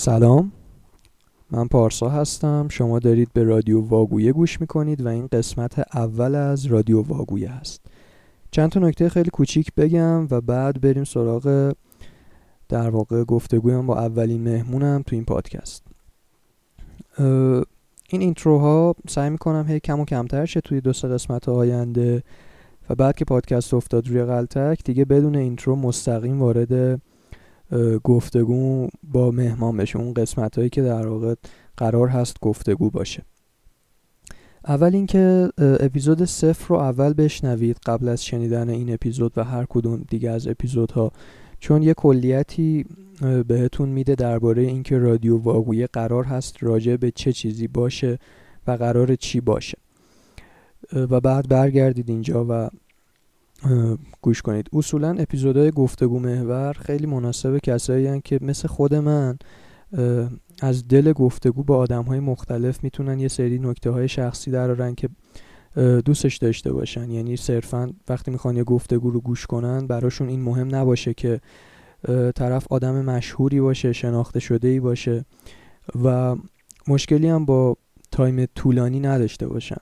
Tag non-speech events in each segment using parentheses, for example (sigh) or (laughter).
سلام. من پارسا هستم. شما دارید به رادیو واگویه گوش می‌کنید و این قسمت اول از رادیو واگویه هست. چند تا نکته خیلی کوچیک بگم و بعد بریم سراغ در واقع گفتگویم با اولین مهمونم تو این پادکست. این اینتروها سعی می‌کنم هی کم و کمتر شه توی دو سه قسمت آینده و بعد که پادکست افتاد روی قلتک دیگه بدون اینترو مستقیم وارد گفتگو با مهمان بشه. اون قسمت هایی که در واقع قرار هست گفتگو باشه. اول اینکه اپیزود صفر رو اول بشنوید قبل از شنیدن این اپیزود و هر کدوم دیگه از اپیزودها. چون یه کلیتی بهتون میده درباره اینکه رادیو واگویه قرار هست راجع به چه چیزی باشه و قرار چی باشه. و بعد برگردید اینجا و گوش کنید. اصولا اپیزودهای گفتگو محور خیلی مناسب کسایی که مثل خود من از دل گفتگو با آدم های مختلف می‌تونن یه سری نکته های شخصی درارن که دوستش داشته باشن. یعنی صرفا وقتی می‌خوان یه گفتگو رو گوش کنن براشون این مهم نباشه که طرف آدم مشهوری باشه شناخته شده ای باشه و مشکلی هم با تایم طولانی نداشته باشن.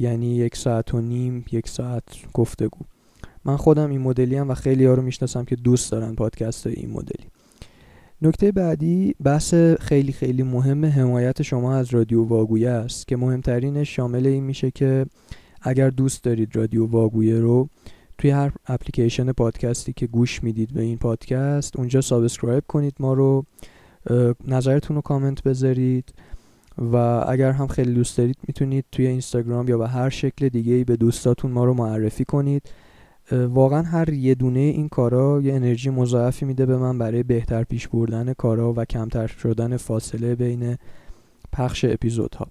یعنی یک ساعت و نیم یک ساعت گفتگو. من خودم این مدلی هم و خیلی ها رو می‌شناسم که دوست دارن پادکست های این مدلی. نکته بعدی بحث خیلی خیلی مهم حمایت شما از رادیو واگویه است که مهمترینش شامل این میشه که اگر دوست دارید رادیو واگویه رو توی هر اپلیکیشن پادکستی که گوش می‌دید به این پادکست اونجا subscribe کنید ما رو نظرتون رو کامنت بذارید. و اگر هم خیلی دوست دارید می‌تونید توی اینستاگرام یا به هر شکل دیگه ای به دوستاتون ما رو معرفی کنید. واقعا هر یه دونه این کارا یه انرژی مضاعفی میده به من برای بهتر پیش بردن کارا و کمتر شدن فاصله بین پخش اپیزودها.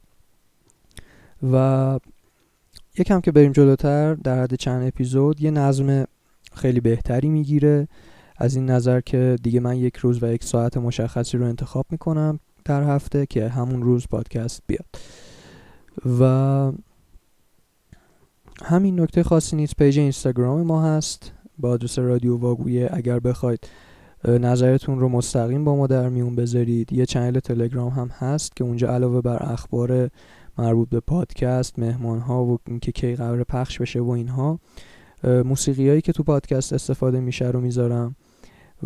و یکم که بریم جلوتر در حد چند اپیزود یه نظم خیلی بهتری می‌گیره. از این نظر که دیگه من یک روز و یک ساعت مشخصی رو انتخاب می‌کنم. در هفته که همون روز پادکست بیاد. و همین نکته خاصی نیست page اینستاگرام ما هست. با آدرس رادیو واگویه اگر بخواید نظرتون رو مستقیم با ما در میون بذارید. یه channel تلگرام هم هست که اونجا علاوه بر اخبار مربوط به پادکست مهمان ها و اینکه کی قرار پخش بشه و اینها موسیقی هایی که تو پادکست استفاده میشه رو می‌ذارم.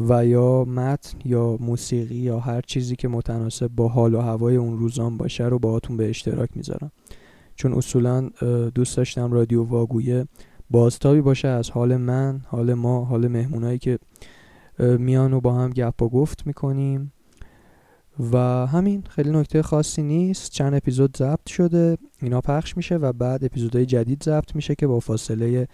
و یا متن یا موسیقی یا هر چیزی که متناسب با حال و هوای اون روزان باشه رو باهاتون به اشتراک می‌ذارم. چون اصولا دوست داشتم رادیو واگویه بازتابی باشه از حال من حال ما حال مهمونایی که میان و با هم گپ و گفت می‌کنیم. و همین خیلی نکته خاصی نیست. چند اپیزود ضبط شده اینا پخش میشه و بعد اپیزودهای جدید ضبط میشه که با فاصله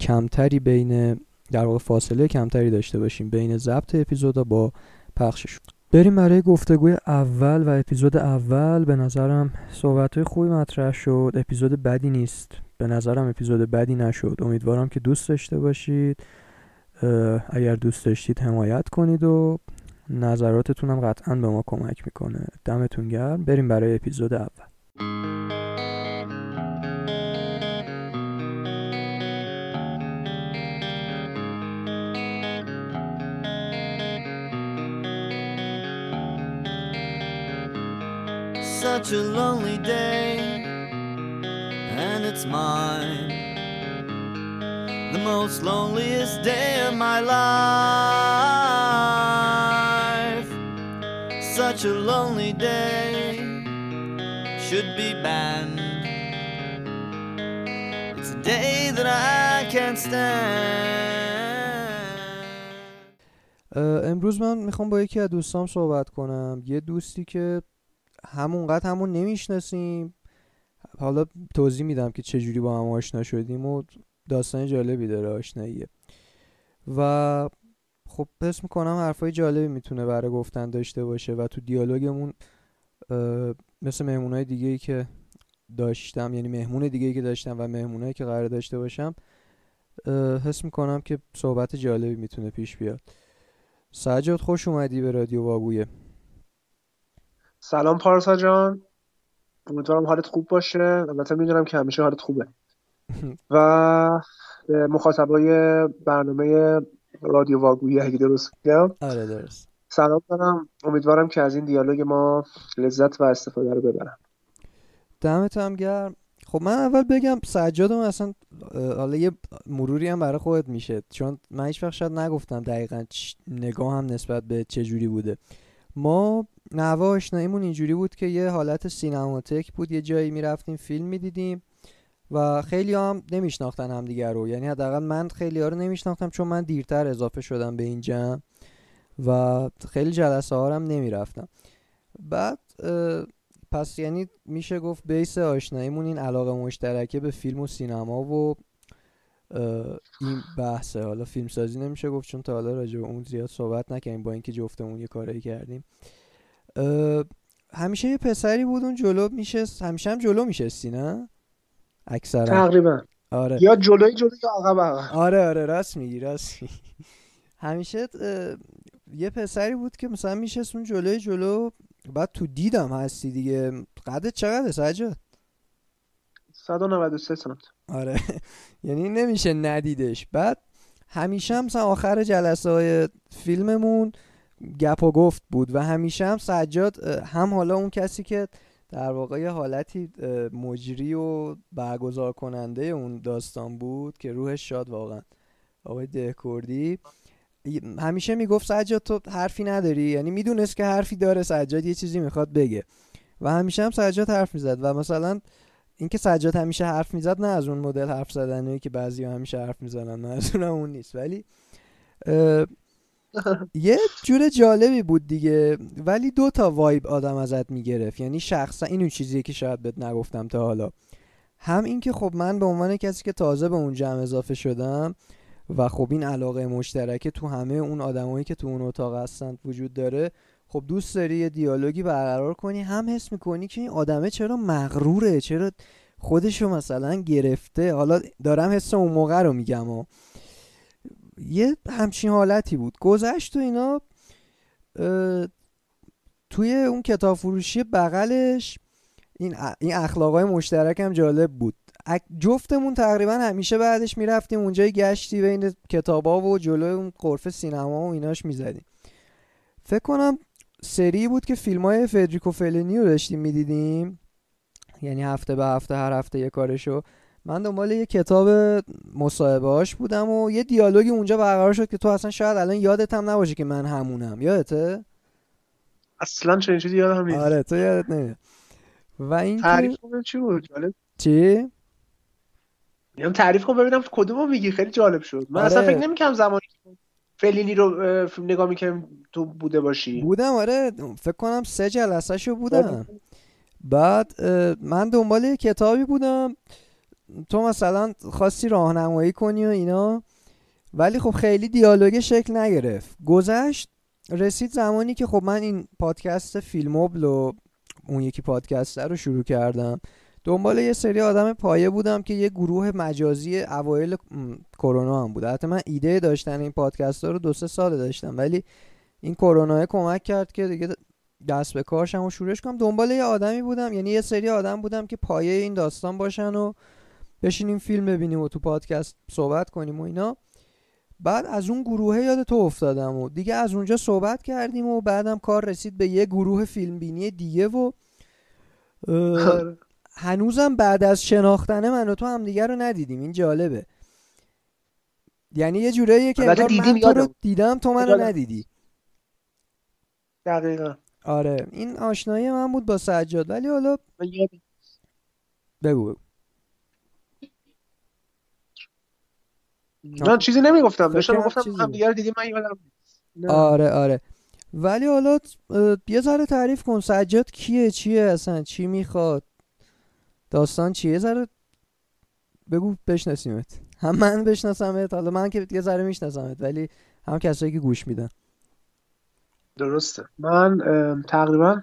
کمتری بین در واقع فاصله کمتری داشته باشیم بین ضبط اپیزودا با پخشش. بریم برای گفتگوی اول و اپیزود اول به نظرم صحبت خوبی مطرح شد. اپیزود بدی نیست. به نظرم اپیزود بدی نشد. امیدوارم که دوست داشته باشید. اگر دوست داشتید حمایت کنید و نظراتتون هم قطعا به ما کمک می‌کنه. دمتون گرم. بریم برای اپیزود اول. Such a lonely day, and it's mine. The most loneliest day of my life. Such a lonely day should be banned. It's a day that I can't stand. امروز من می‌خوام با یکی از دوستام صحبت کنم یه دوستی که همونقدر همون نمی‌شناسیم. حالا توضیح میدم که چجوری با هم آشنا شدیم و داستان جالبی داره آشناییه. و خب حس می‌کنم حرفای جالبی می‌تونه برای گفتن داشته باشه و تو دیالوگمون مثل مهمونای دیگه ای که داشتم یعنی مهمون دیگه ای که داشتم و مهمونایی که قرار داشته باشم حس می‌کنم که صحبت جالبی می‌تونه پیش بیاد. سجاد خوش اومدی به رادیو واگویه. سلام پارسا جان. امیدوارم حالت خوب باشه. البته می‌دونم که همیشه حالت خوبه. (laughs) و به مخاطبای برنامه رادیو واگویی اگه درست میگم آره درست. سلام دارم. امیدوارم که از این دیالوگ ما لذت و استفاده رو ببرم. دمت هم گرم. خب من اول بگم سجادم اصلا حالا یه مروری هم برای خودت میشه. چون من هیچ وقت شاید نگفتم دقیقا نگاه هم نسبت به چه جوری بوده. ما نوا آشناییمون اینجوری بود که یه حالت سینماتک بود یه جایی می‌رفتیم فیلم می‌دیدیم و خیلی هم نمیشناختن همدیگر رو. یعنی حداقل من خیلی ها رو نمیشناختم چون من دیرتر اضافه شدم به این جمع و خیلی جلسه ها هم نمی‌رفتم. بعد پس یعنی میشه گفت بیس آشناییمون این علاقه مشترکه به فیلم و سینما و این بحثه. حالا فیلم سازی نمیشه گفت چون تا حالا راجع به اون زیاد صحبت نکنیم با اینکه جفتمون یه کاری کردیم. همیشه یه پسری بود اون جلو میشه همیشه هم جلو میشستی نه؟ اکثرا. تقریبا. آره. یا جلوی جلوی یا عقب عقب. آره آره راست میگی راست میگی. (laughs) همیشه یه پسری بود که مثلا میشه اون جلوی جلو بعد تو دیدم هستی دیگه. قدت چقدر سجاد؟ 193 سانت. آره. (laughs) یعنی نمیشه ندیدش. بعد همیشه هم آخر جلسه های فیلممون گپ و گفت بود و همیشه هم سجاد هم حالا اون کسی که در واقع حالتی مجری و برگزار کننده اون داستان بود که روحش شاد واقعا. آقای دهکردی. همیشه می‌گفت سجاد تو حرفی نداری؟ یعنی می‌دونست که حرفی داره سجاد یه چیزی می‌خواد بگه. و همیشه هم سجاد حرف می‌زد و مثلا اینکه سجاد همیشه حرف می‌زد نه از اون مدل حرف زدنی که بعضی همیشه حرف می‌زنن منظورم اون نیست. ولی یه جور جالبی بود دیگه. ولی دو تا وایب آدم ازت می‌گرفت. یعنی شخصا این اون چیزیه که شاید بهت نگفتم تا حالا. هم اینکه خب من به عنوان کسی که تازه به اون جمع اضافه شدم و خب این علاقه مشترکه تو همه اون آدمایی که تو اون اتاق هستن وجود داره خب دوست داری یه دیالوگی برقرار کنی؟ هم حس می‌کنی که این آدمه چرا مغروره؟ چرا خودشو مثلا گرفته؟ حالا دارم حس اون موقع رو میگم و یه همچین حالتی بود. گذشت و اینا توی اون کتاب فروشی بغلش این این اخلاقای مشترک هم جالب بود. جفتمون تقریبا همیشه بعدش می‌رفتیم اونجای گشتی بین کتابا و جلوی اون قرفه سینما و ایناش می‌زدیم. فکر کنم سری بود که فیلم های فدریکو فلینی رو داشتیم می‌دیدیم. یعنی هفته به هفته هر هفته یه کارشو. من دنبال یه کتاب مصاحبه هاش بودم و یه دیالوگی اونجا برقرار شد که تو اصلا شاید الان یادت هم نباشه که من همونم. یادته؟ اصلا چنین چیزی یادم نیست. آره تو یادت نمیاد. و این تعریف چی بود. جالب. چی؟ میگم تعریف کن ببینم کدومو میگی. خیلی جالب شد. من آره. اصلا فکر نمی‌کنم زمانی فلینی رو فیلم نگاه می‌کنم تو بوده باشی؟ بودم آره. فکر کنم سه جلسه شو بودم بعد من دنبال کتابی بودم. تو مثلا خواستی راهنمایی کنی و اینا. ولی خب خیلی دیالوگ شکل نگرفت. گذشت رسید زمانی که خب من این پادکست فیلموبل و اون یکی پادکست رو شروع کردم. دنبال یه سری آدم پایه بودم که یه گروه مجازی اوایل کرونا هم بود. حتی من ایده داشتن این پادکست ها رو دو سه سال داشتم ولی این کرونا کمک کرد که دیگه دست به کارشم و شروعش کنم. دنبال یه آدمی بودم یعنی یه سری آدم بودم که پایه این داستان باشن و بشینیم فیلم ببینیم و تو پادکست صحبت کنیم و اینا. بعد از اون گروه یاد تو افتادم و دیگه از اونجا صحبت کردیم و بعدم کار رسید به یه گروه فیلم بینی دیگه و. هنوزم بعد از شناختن من و تو هم دیگه رو ندیدیم. این جالبه. یعنی یه جوراییه که انگار من تو رو دیدم تو من رو ندیدی. دقیقا. آره. این آشنایی من بود با سجاد. ولی حالا بگو نه چیزی نمی‌گفتم. داشتم گفتم هم دیگه دیدیم من یادم آره آره. ولی حالا یه ذره تعریف کن. سجاد کیه؟ چیه اصلا؟ چی می‌خواد؟ داستان چیه؟ ذره بگو بشناسیمت. هم من بشناسمت حالا من که یه ذره میشناسمت ولی هم کسایی که گوش میدن. درسته. من تقریبا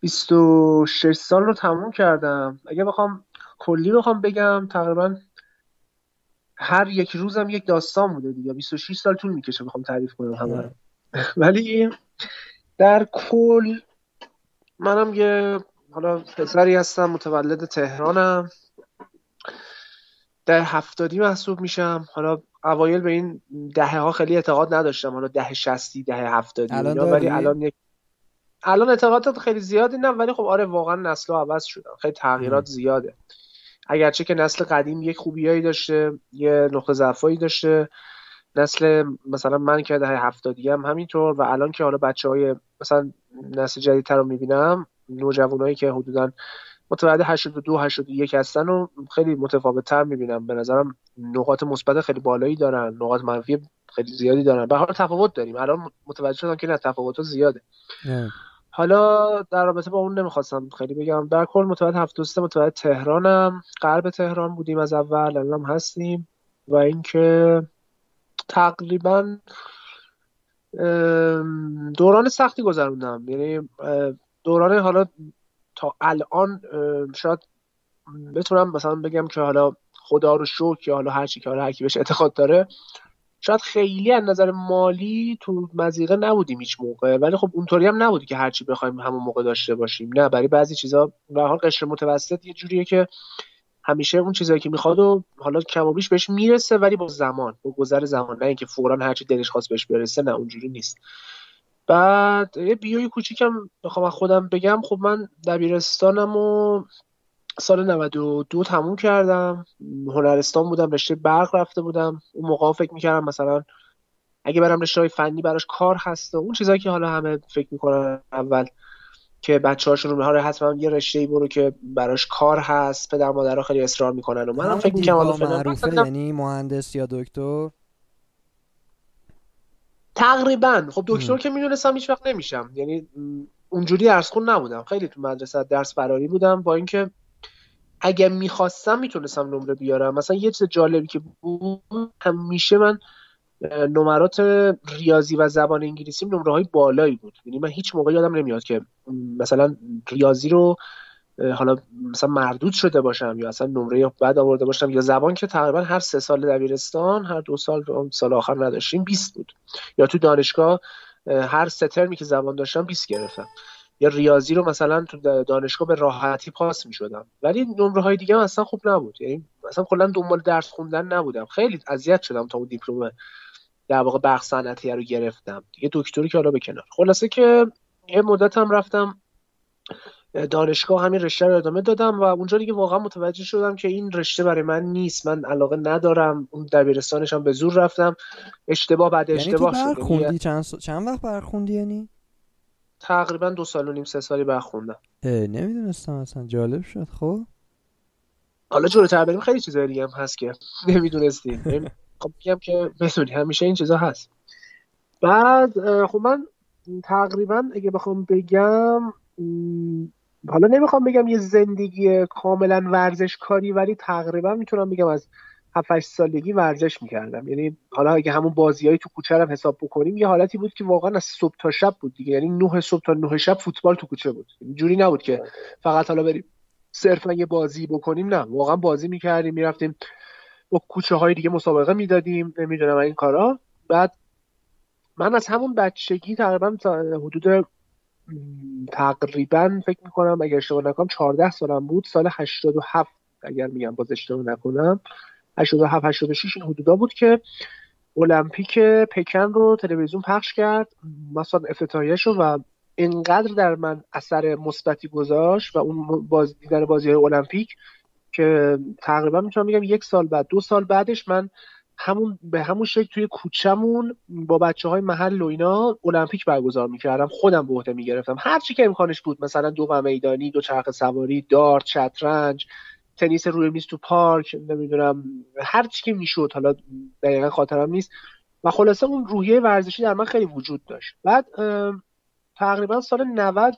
26 سال رو تموم کردم. اگه بخوام کلی بخوام بگم تقریبا هر یک روزم یک داستان بوده دیگه. 26 سال طول می‌کشه بخوام تعریف کنم همه (laughs) ولی در کل منم یه حالا پسری هستم متولد تهرانم. ده هفتادی محسوب میشم. حالا اوایل به این دهه ها خیلی اعتقاد نداشتم. حالا دهه شستی دهه هفتادی الان ولی الان یک الان اعتقادات خیلی زیادی نه ولی خب آره واقعا نسل ها عوض شدن خیلی تغییرات زیاده. اگرچه که نسل قدیم یک خوبیایی داشته یه نقطه ضعفایی داشته. نسل مثلا من که دهه هفتادی هم همینطور. و الان که حالا بچه های مثلا نسل جدیدتر رو می‌بینم نوجوانایی که حدودا متولد 82 81 هستن و خیلی متفاوت تر می‌بینم. به نظرم نقاط مثبت خیلی بالایی دارن نقاط منفی خیلی زیادی دارن. به حال تفاوت داریم. الان متوجه شدم که نه تفاوت زیاده. حالا در رابطه با اون نمی‌خواستم خیلی بگم. در کل متولد 73 متولد تهرانم. غرب تهران بودیم از اول الان هستیم. و اینکه تقریبا دوران سختی گذروندم. یعنی دوران حالا تا الان شاید بتونم مثلا بگم که حالا خدا رو شکر یا حالا هر چی که حالا هر کی بهش اعتقاد داره شاید خیلی از نظر مالی تو مزیقه نبودیم هیچ موقع. ولی خب اونطوری هم نبودی که هرچی بخوایم همون موقع داشته باشیم. نه برای بعضی چیزا به حال قشر متوسط یه جوریه که همیشه اون چیزایی که می‌خواد و حالا کم و بهش می‌رسه ولی با زمان با گذر زمان نه اینکه فورا هرچی دلش خواست بهش برسه نه اونجوری نیست. بعد یه بیوی کوچیکم بخوام خودم بگم خب من دبیرستانم و سال 92 تموم کردم. هنرستان بودم رشته برق رفته بودم. اون موقع فکر می‌کردم مثلا اگه برم رشته های فنی براش کار هست و اون چیزایی که حالا همه فکر می‌کنن اول که بچه هاشون رو میاره حتما یه رشته ای برو که براش کار هست پدر مادرها خیلی اصرار می‌کنن و منم فکر می‌کنم معروفه یعنی مهندس یا دکتر؟ تقریبا. خب دکتر که می‌دونستم هیچ وقت نمیشم. یعنی اونجوری درس خون نبودم. خیلی تو مدرسه درس فراری بودم با اینکه اگه می‌خواستم می‌تونستم نمره بیارم. مثلا یه چیز جالبی که بود همیشه من نمرات ریاضی و زبان انگلیسی نمره های بالایی بود. یعنی من هیچ موقع یادم نمیاد که مثلا ریاضی رو حالا مثلا مردود شده باشم یا اصلا نمره بد آورده باشم یا زبان که تقریبا هر سه سال دبیرستان هر دو سال سال آخر نداشتیم 20 بود. یا تو دانشگاه هر سه ترمی که زبان داشتم 20 گرفتم. یا ریاضی رو مثلا تو دانشگاه به راحتی پاس می شدم ولی نمره های دیگه اصلا خوب نبود. یعنی مثلا کلا دنبال درس خوندن نبودم. خیلی اذیت شدم تا اون دیپلم در واقع بخش صنعتی رو گرفتم. یه دکتری که حالا به کنار. خلاصه که یه مدت هم رفتم دانشگاه همین رشته رو ادامه دادم و اونجا دیگه واقعا متوجه شدم که این رشته برای من نیست. من علاقه ندارم. اون دبیرستانش هم به زور رفتم. اشتباه بعد یعنی اشتباه یعنی تو خوندی چند, چند وقت برخوندی یعنی؟ تقریبا دو سال و نیم سه سالی برخوندم. نمی‌دونستم اصلا. جالب شد خب؟ حالا جلوتر بریم. خیلی چیزای دیگه هم هست که (laughs) نمی‌دونستی خب میگم که بدونی همیشه این چیزا هست. بعد خب من تقریبا اگه بخوام بگم حالا نمی‌خوام بگم یه زندگی کاملا ورزشکاری ولی تقریبا می‌تونم بگم از 7 سالگی ورزش می‌کردم. یعنی حالا اگه همون بازیایی تو کوچه هم حساب بکنیم یه حالتی بود که واقعا از صبح تا شب بود دیگه. یعنی 9 صبح تا 9 شب فوتبال تو کوچه بود. جوری نبود که فقط حالا بریم صرفا یه بازی بکنیم. نه واقعا بازی می‌کردیم می‌رفتیم با کوچه های دیگه مسابقه می‌دادیم نمی‌دونم این کارا. بعد من از همون بچگی تقریبا تا حدود تقریبا فکر می‌کنم اگر اشتباه نکنم 14 سالم بود سال 87 اگر میگم باز اشتباه نکنم. 87 86 این حدودا بود که المپیک پکن رو تلویزیون پخش کرد. مثلا افتتاحیه شد و اینقدر در من اثر مثبتی گذاشت و اون باز دیدن بازی المپیک که تقریبا می‌تونم بگم یک سال بعد دو سال بعدش من همون به همون شکل توی کوچمون با بچه های محل و اینا المپیک برگزار می‌کردم. خودم به عهده می‌گرفتم. هر چی که امکانش بود مثلا دو میدانی دو چرخ سواری دارت شطرنج تنیس روی میز تو پارک نمی‌دونم هر چی که می‌شد. حالا دقیقا خاطرم نیست. و خلاصه اون روحیه ورزشی در من خیلی وجود داشت. بعد تقریبا سال 90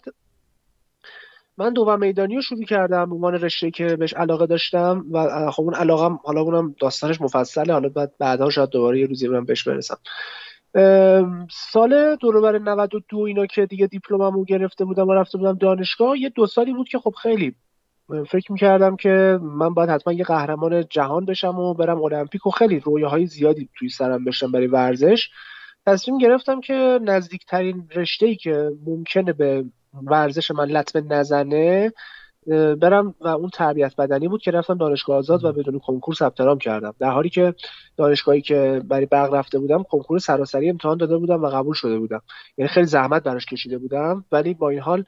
من دو میدانی رو شروع کردم عنوان رشته که بهش علاقه داشتم و خب اون علاقم حالا اونم داستانش مفصله حالا بعد بعدا شاید دوباره یه روزی برم بهش برسم. سال دور 92 اینا که دیگه دیپلممو گرفته بودم و رفته بودم دانشگاه یه دو سالی بود که خب خیلی فکر می‌کردم که من باید حتما یه قهرمان جهان بشم و برم المپیک و خیلی های زیادی توی سرم بشم برای ورزش. تصمیم گرفتم که نزدیکترین رشته ای که ممکنه به ورزش من لطمه نزنه برم و اون تربیت بدنی بود که رفتم دانشگاه آزاد و بدون کنکور ثبت کردم. در حالی که دانشگاهی که برای برق رفته بودم کنکور سراسری امتحان داده بودم و قبول شده بودم. یعنی خیلی زحمت براش کشیده بودم ولی با این حال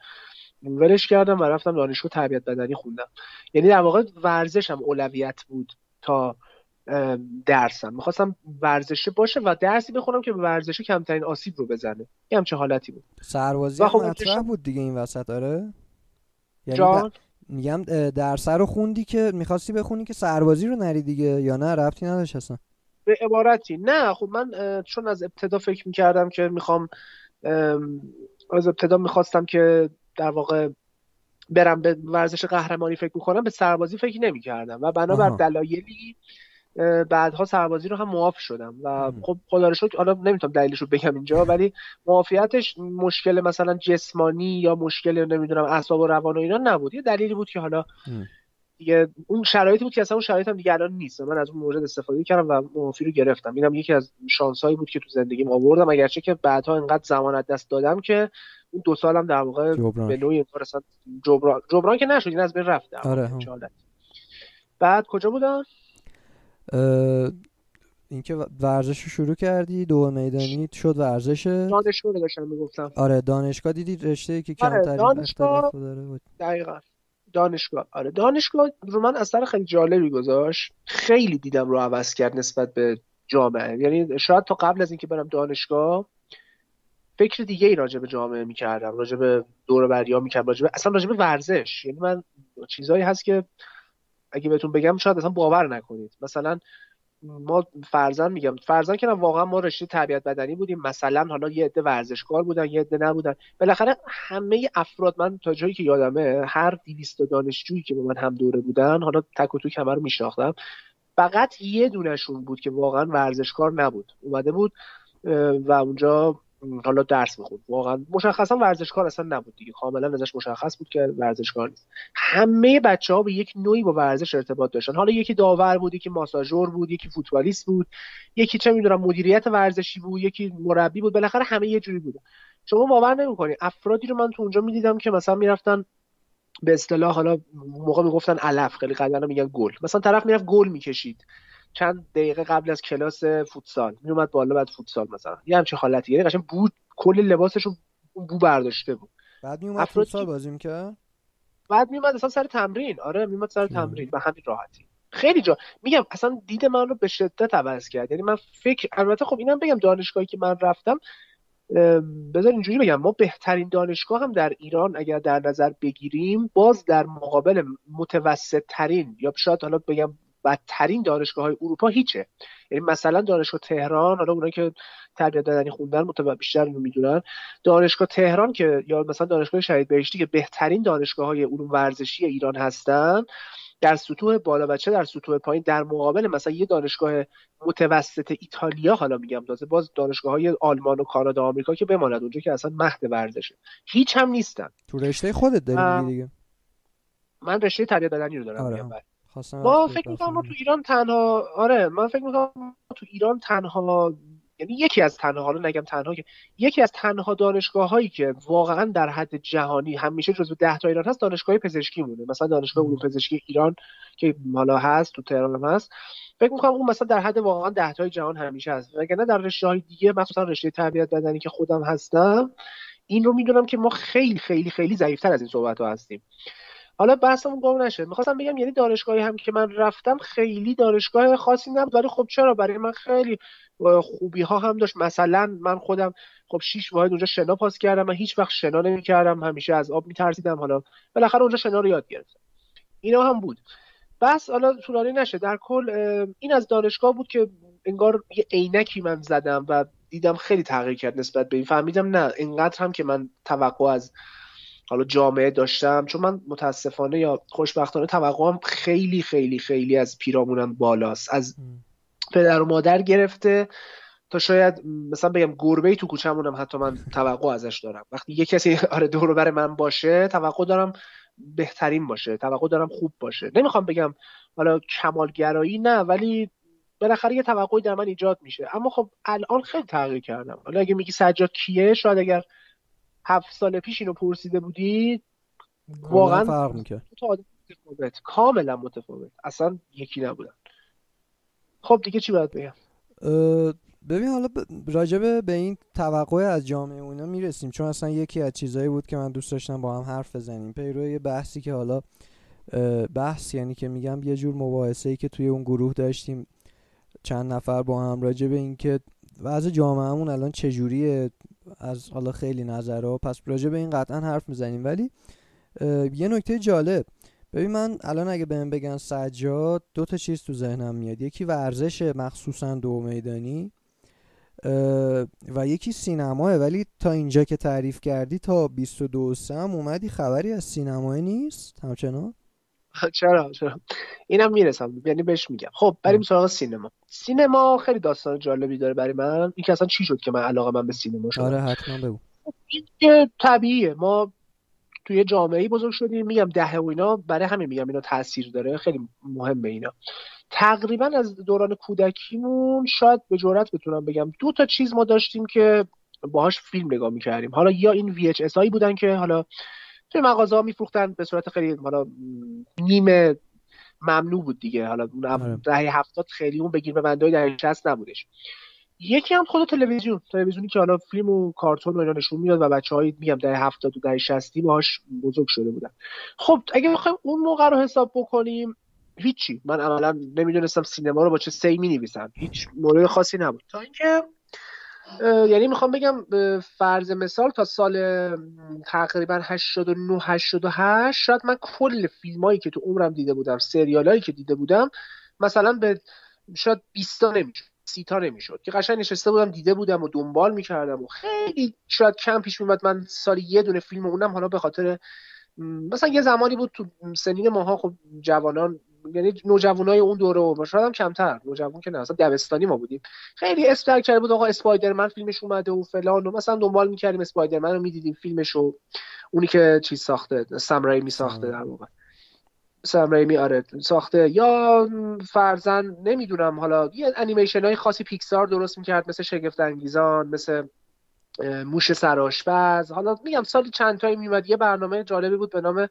ولش کردم و رفتم دانشگاه تربیت بدنی خوندم. یعنی در واقع ورزشم اولویت بود تا درسم می‌خواستم ورزشه باشه و درسی بخونم که به ورزش کمترین آسیب رو بزنه. یه همچه حالتی بود. سربازی خب مطرح بود دیگه این وسط آره؟ یعنی جان؟ میگم درس رو خوندی که می‌خواستی بخونی که سربازی رو نری دیگه یا نه؟ رفتی نداشت اصلا. به عبارتی. نه خب من چون از ابتدا فکر می‌کردم که می‌خوام از ابتدا می‌خواستم که در واقع برم به ورزش قهرمانی فکر می‌کنم به سربازی فکر نمی‌کردم. و بنابر دلایلی بعدها سربازی رو هم معاف شدم. و خب خدا رو شکر حالا نمی‌تونم دلیلش رو بگم اینجا ولی معافیتش مشکل مثلا جسمانی یا مشکل نمی‌دونم اعصاب و روان و اینا نبود. یه دلیلی بود که حالا دیگه اون شرایطی بود که اصلا اون شرایط هم دیگه الان نیست. من از اون مورد استفاده کردم و معافی رو گرفتم. اینم یکی از شانسایی بود که تو زندگیم آوردم. اگرچه که بعدها انقدر زمان دست دادم که اون دو سالم در واقع به نوعی جبران جبران که نشد این از بین رفت آره. بعد کجا بودم؟ اینکه ورزش رو شروع کردی دو میدانی شد ورزش. دانشگاه رو داشتم می‌گفتم. آره دانشگاه دیدی رشته که آره کمتر دانشگاه داره؟ دقیقا. دانشگاه. آره دانشگاه رو من اثر خیلی جالبی گذاشت. خیلی دیدم رو عوض کرد نسبت به جامعه. یعنی شاید تا قبل از اینکه برم دانشگاه فکر دیگه ای راجع به جامعه می‌کردم راجع به دور بریا می‌کردم راجع به اصلا راجع به ورزش. یعنی من چیزایی هست که اگه بهتون بگم شاید اصلا باور نکنید. مثلا ما فرزن میگم فرزن که واقعا ما رشته تربیت بدنی بودیم. مثلا حالا یه عده ورزشکار بودن یه عده نبودن. بالاخره همه افراد من تا جایی که یادمه هر 200 دانشجویی که با من هم دوره بودن حالا تک و توک همه رو میشناختم. فقط یه دونشون بود که واقعا ورزشکار نبود. اومده بود و اونجا حالا درس می‌خوند. واقعا مشخصا ورزشکار اصلا نبود دیگه. کاملا ازش مشخص بود که ورزشکار نیست. همه بچه ها به یک نوعی با ورزش ارتباط داشتن. حالا یکی داور بود یکی ماساژور بود یکی فوتبالیست بود یکی چه می‌دونم مدیریت ورزشی بود یکی مربی بود. بالاخره همه یه جوری بودن. شما باور نمی‌کنید افرادی رو من تو اونجا می‌دیدم که مثلا می‌رفتن به اصطلاح حالا موقع می‌گفتن علف خیلی قدیما میگن گل. مثلا طرف می‌رفت گل می‌کشید. چند دقیقه قبل از کلاس فوتسال میومد بالا بعد فوتسال مثلا. یه همچین حالتی. یعنی قشنگ بود کل لباسش رو بو برداشته بود. بعد میومد فوتسال بازی می‌کرد؟ بعد میومد اصلا سر تمرین. آره میومد سر تمرین. به همین راحتی. خیلی جا میگم اصلا دید من رو به شدت عوض کرد. یعنی من فکر البته خب اینم بگم دانشگاهی که من رفتم بذار اینجوری بگم. ما بهترین دانشگاه هم در ایران اگر در نظر بگیریم باز در مقابل متوسط ترین یا شاید حالا بگم بدترین دانشگاه های اروپا هیچه. یعنی مثلا دانشگاه تهران حالا اونایی که تربیت بدنی خوندن متوجه بیشتر اینو می‌دونن. دانشگاه تهران که یا مثلا دانشگاه شهید بهشتی که بهترین دانشگاه های علوم ورزشی ایران هستن در سطوح بالا و چه در سطوح پایین در مقابل مثلا یه دانشگاه متوسط ایتالیا حالا میگم تازه باز دانشگاه های آلمان و کانادا و آمریکا که بماند اونجا که اصلا مهد ورزشه. هیچ هم نیستن. تو رشته خودت داری دیگه؟ من رشته تربیت بدنی رو دارم آره. میگم ما فکر می‌کنم ما تو ایران تنها آره من فکر می‌کنم تو ایران تنها یعنی یکی از تنها حالا نگم تنها که یکی از تنها دانشگاه هایی که واقعا در حد جهانی همیشه جزو ده تا ایران هست دانشگاه پزشکی مونه مثلا دانشگاه علوم پزشکی ایران که حالا هست تو تهران هم هست. فکر می‌کنم اون مثلا در حد واقعا ده تای جهان همیشه هست. وگرنه در رشته های دیگه مثلا رشته تربیت بدنی که خودم هستم این رو می‌دونم که ما خیلی خیلی خیلی ضعیفتر از این صحبت ها هستیم. حالا بحثمون گم نشه. می‌خواستم بگم یعنی دانشگاهی هم که من رفتم خیلی دانشگاه خاصی نبود ولی خب چرا؟ برای من خیلی خوبی ها هم داشت. مثلا من خودم خب شیش واحد اونجا شنا پاس کردم من هیچ وقت شنا نمی‌کردم. همیشه از آب میترسیدم. حالا بالاخره اونجا شنا رو یاد گرفتم. اینا هم بود. بس حالا طولانی نشه. در کل این از دانشگاه بود که انگار یه عینکی من زدم و دیدم خیلی تغییر کرد نسبت به این. فهمیدم نه اینقدر هم که من توقع از حالا جامعه داشتم چون من متاسفانه یا خوشبختانه توقعم خیلی خیلی خیلی از پیرامونم بالاست. از پدر و مادر گرفته تا شاید مثلا بگم گربه تو کوچمونم حتی من توقع ازش دارم. وقتی یه کسی (laughs) آره دور بر من باشه توقع دارم بهترین باشه توقع دارم خوب باشه. نمی‌خوام بگم حالا کمالگرایی نه ولی بالاخره یه توقعی در من ایجاد میشه. اما خب الان خیلی تغییر کردم. حالا اگه میگی سجاد کیه شاید اگر هفت سال پیش اینو پرسیده بودی؟ واقعا فرق می‌کرد. متفاوت. کاملا متفاوت. اصلا یکی نبودن. خب دیگه چی باید بگم؟ ببین حالا راجبه به این توقع از جامعه اونا می‌رسیم. چون اصلا یکی از چیزایی بود که من دوست داشتم با هم حرف بزنیم. پیرو یه بحثی که حالا بحث یعنی که میگم یه جور مباحثه ای که توی اون گروه داشتیم. چند نفر با هم راجع به اینکه وضع جامعهمون الان چجوریه؟ از حالا خیلی نظرها پس راجع به این قطعا حرف می‌زنیم. ولی یه نکته جالب. ببین من الان اگه بهم بگن سجاد دو تا چیز تو ذهنم میاد. یکی ورزش مخصوصا دو میدانی و یکی سینماه. ولی تا اینجا که تعریف کردی تا 22 سم اومدی خبری از سینماه نیست همچنان؟ (laughs) چرا چرا؟ اینم می‌رسم یعنی بهش میگم. خب بریم سراغ سینما. سینما خیلی داستان جالبی داره برای من. این که اصلا چی شد که من علاقه من به سینما شد؟ آره حتما بگو. که طبیعیه. ما توی جامعه بزرگ شدیم. میگم دهه و اینا برای همین میگم اینا تاثیر داره. خیلی مهمه اینا. تقریبا از دوران کودکیمون شاید به جرات بتونم بگم دو تا چیز ما داشتیم که باهاش فیلم نگاه می‌کردیم. حالا یا این VHS هایی بودن که حالا توی مغازه ها میفروختن به صورت خیلی حالا نیمه ممنوع بود دیگه. حالا اون آره. دهه هفتاد خیلی اون بگیر به بندای دهه 60 نبودش. یکی هم خود تلویزیون تلویزیونی که حالا فیلم و کارتون و اینا نشون میاد و بچه های میگم دهه هفتاد و دهه 60 باهاش بزرگ شده بودن. خب اگه بخوایم اون موقع رو حساب بکنیم هیچی. من عملا نمی‌دونستم سینما رو با چه سی می نویسم هیچ مورد خاصی نبود. تا اینکه یعنی می‌خوام بگم فرض مثال تا سال تقریبا 89 88 شاید من کل فیلم هایی که تو عمرم دیده بودم سریال هایی که دیده بودم مثلا به شاید 20 تا نمی‌شد سی تا نمی‌شد که قشنگ نشسته بودم دیده بودم و دنبال می‌کردم و خیلی شاید کم پیش میومد من سال یه دونه فیلم اونم حالا به خاطر مثلا یه زمانی بود تو سنین ماها خب جوانان یعنی نوجوانای اون دوره و شاید هم کمتر. نوجوان که نه اصلا دبستانی ما بودیم. خیلی اسپر کرده بود آقا اسپایدرمن فیلمش اومده و فلان و مثلا دنبال می‌کردیم اسپایدرمن رو می‌دیدیم فیلمش رو. اونی که چیز ساخته سم می ساخته در واقع. سم ریمی آره ساخته. یا فرزن نمی‌دونم حالا. یه انیمیشن های خاصی پیکسار درست می‌کرد مثل شگفت انگیزان مثل موش سراشپز حالا میگم سال چند تایی میومد یه برنامه جالبی بود به نام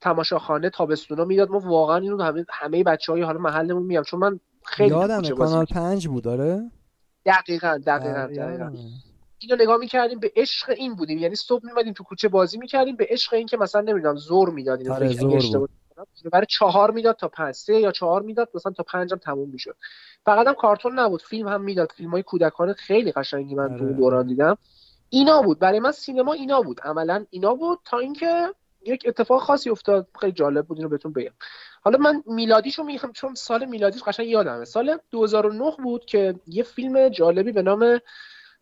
تماشاخانه تابستونا می‌داد. ما واقعا اینو همه همه بچهای حالا محلمون میام چون من خیلی یادم کانال پنج بود داره دقیقا دقیقا, دقیقا. اینو نگاه می‌کردیم به عشق این بودیم. یعنی صبح میمدیم تو کوچه بازی می‌کردیم به عشق این که مثلا نمی‌دونم زور می‌داد اینو آره زور برای چهار می‌داد تا پنج سه یا چهار می‌داد مثلا تا پنجم تموم می‌شد. فقط هم کارتون نبود فیلم هم می‌داد. فیلم های کودکانه خیلی قشنگی من تو آره. دوران دیدم. اینا بود. برای من سینما اینا بود. عملا اینا بود تا اینکه یک اتفاق خاصی افتاد. خیلی جالب بود اینو بهتون بگم. حالا من میلادیشو میگم چون سال میلادیش قشنگ یادمه. سال 2009 بود که یه فیلم جالبی به نام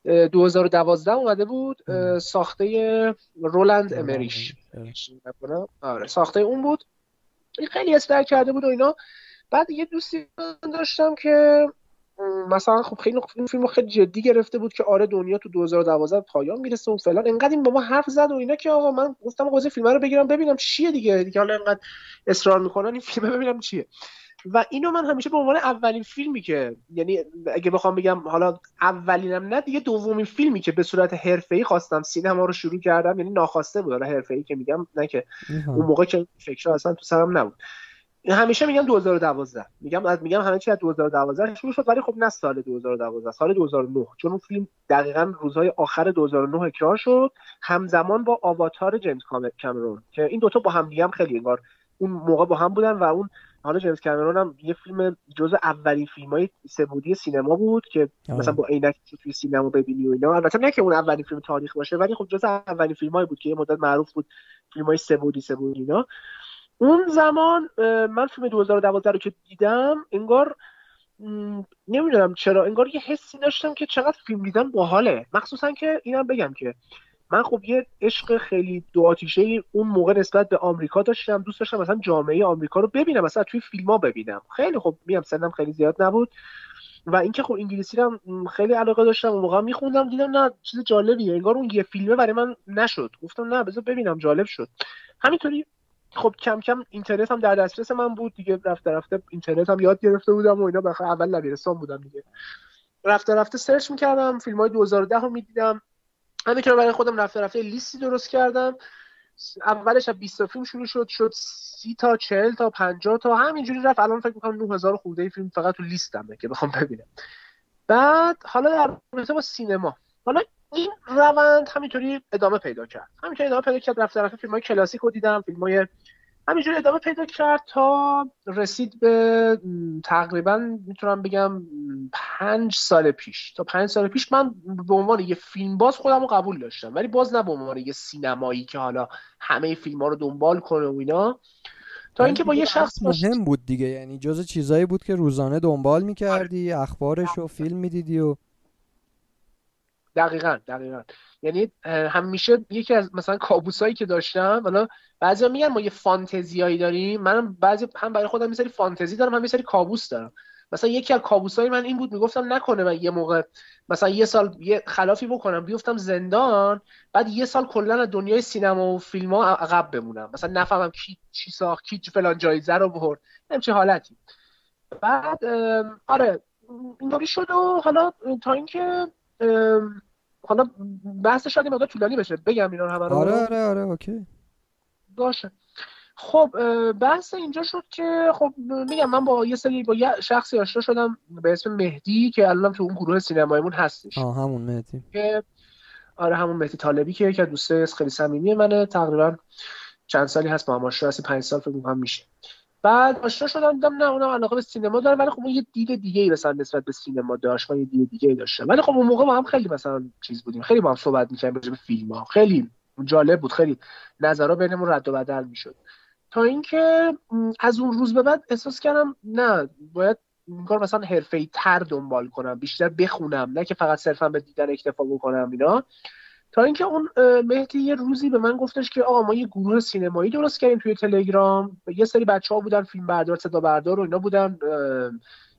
2012 اومده بود ساخته رولند امریش. آره ساخته اون بود. خیلی استر کرده بود و اینا. بعد یه دوستی داشتم که مثلا خب خیلی این فیلم خیلی جدی گرفته بود که آره دنیا تو 2012 پایان می‌رسه و فلان. انقدر این بابا حرف زد و اینا که آقا من گفتم آقا فیلم رو بگیرم ببینم چیه دیگه. دیگه حالا انقدر اصرار می‌کنن این فیلم ببینم چیه. و اینو من همیشه به عنوان اولین فیلمی که یعنی اگه بخوام بگم حالا اولینم نه دیگه دومین فیلمی که به صورت حرفه‌ای خواستم سینما رو شروع کردم. یعنی ناخواسته بود. حالا حرفه‌ای که میگم نه که اون موقع که فکر اصلا تو سرم نبود. همیشه میگم 2012 میگم از میگم همه چی از 2012 شروع شد ولی خب نه سال 2012 سال 2009 چون اون فیلم دقیقا روزهای آخر 2009 اکران شد همزمان با آواتار جیمز کامرون که این دوتا با هم دیگه هم خیلی انگار اون موقع با هم بودن و اون حالا جیمز کامرون هم یه فیلم جز اولین فیلم های سبودی سینما بود که آه. مثلا با عینک توی سینما ببینی و اینا. البته نه که اون اولین فیلم تاریخ باشه ولی خب جز اولین فیلم بود که یه مدت معروف بود فیلم های سبودی سبودی اینا. اون زمان من فیلم 2012 رو که دیدم انگار نمی‌دونم چرا انگار یه حسی داشتم که چقدر فیلم دیدن باحاله. مخصوصا که اینم بگم که من خب یه عشق خیلی دو آتیشه اون موقع نسبت به آمریکا داشتم دوست داشتم مثلا جامعه آمریکا رو ببینم مثلا توی فیلم ها ببینم. خیلی خب میام سنم خیلی زیاد نبود و اینکه خب انگلیسی هم خیلی علاقه داشتم اون موقع میخوندم دیدم نه چیز جالبیه. انگار اون یه فیلمه برای من نشد. گفتم نه بذار ببینم جالب شد. همینطوری خب کم کم اینترنت هم در دسترس من بود دیگه. رفته رفته اینترنت هم یاد گرفته بودم و اینا. بخاطر اول لبیرستان بودم دیگه. رفته رفته سرچ می‌کردم. فیلم های 2010 رو می‌دیدم. همین که برای خودم رفته رفته لیستی درست کردم. اولش از 20 فیلم شروع شد. شد سی تا چهل تا 50 تا. همینجوری رفت. الان فکر می‌کنم 9000 خورده فیلم فقط تو لیستمه که بخوام ببینم. بعد حالا در رابطه با سینما. حالا این روند همینطوری ادامه پیدا کرد. همینطوری ادامه پیدا کرد رفت طرف فیلم های کلاسیک رو دیدم فیلم های همینجوری ادامه پیدا کرد تا رسید به تقریبا می‌تونم بگم پنج سال پیش. تا پنج سال پیش من به عنوان یه فیلم باز خودم رو قبول داشتم ولی باز نه به عنوان یه سینمایی که حالا همه فیلم ها رو دنبال کنه و اینا. تا اینکه با یه شخص مهم بود دیگه یعنی جز چیزایی بود که روزانه دنبال می‌کردی اخبارش و فیلم می‌دیدی و دقیقا دقیقا. یعنی همیشه یکی از مثلا کابوسایی که داشتم حالا بعضی میگن ما یه فانتزیایی داریم. من بعضی هم برای خودم یه فانتزی دارم هم یه سری کابوس دارم. مثلا یکی از کابوسای من این بود می‌گفتم نکنه من یه موقع مثلا یه سال یه خلافی بکنم. بیفتم زندان بعد یه سال کلا از دنیای سینما و فیلم ها عقب بمونم. مثلا نفهمم کی چی ساخت کی فلان جایزه رو برد. همچین حالتی. بعد آره اینطوری شد و حالا تا اینکه حالا بحث شاید مقدار طولانی بشه بگم اینا رو همه رو. آره آره آره okay. باشه. خب بحث اینجا شد که خب میگم من با یه سری با یه شخصی آشنا شدم به اسم مهدی که الان تو اون گروه سینمایمون هستش. آه همون مهدی. که آره همون مهدی طالبی که که دوسته خیلی صمیمی منه. تقریبا چند سالی هست با هم آشنا هستیم 5 سال فکر کنم میشه. بعد آشنا شدم دیدم نه اونم علاقه به سینما داره ولی خب اون یه دید دیگه ای مثلا نسبت به سینما داشت یه دید دیگه ای داشته ولی خب اون موقع ما هم خیلی مثلا چیز بودیم خیلی با هم صحبت می‌کردیم راجع به فیلم ها خیلی جالب بود خیلی نظرها بینمون رد و بدل می‌شد. تا اینکه از اون روز به بعد احساس کردم نه باید این کار مثلا حرفه‌ای تر دنبال کنم بیشتر بخونم نه که فقط صرفا به دیدن اکتفا بکنم اینا. تا اینکه اون مهدی یه روزی به من گفتش که آقا ما یه گروه سینمایی درست کردیم توی تلگرام. یه سری بچه ها بودن فیلم بردار صدا بردار و اینا بودن.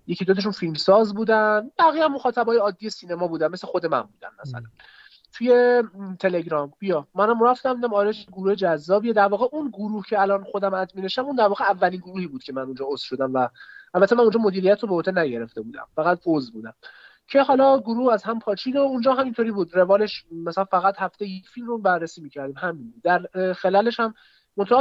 یکی دوتاشون فیلم ساز بودن. بقیه هم مخاطبای عادی سینما بودن مثل خود من بودن مثلا. توی تلگرام. بیا. منم رفتم دیدم آره گروه جذابیه در واقع اون گروه که الان خودم ادمینشم اون در واقع اولین گروهی بود که من اونجا عضو شدم و البته من اونجا مدیریت رو به عهده نگرفته بودم. فقط عضو بودم. که حالا گروه از هم پاچید و اونجا همینطوری بود. روالش مثلا فقط هفته یک فیلم رو بررسی می‌کردیم. همین. در خلالش هم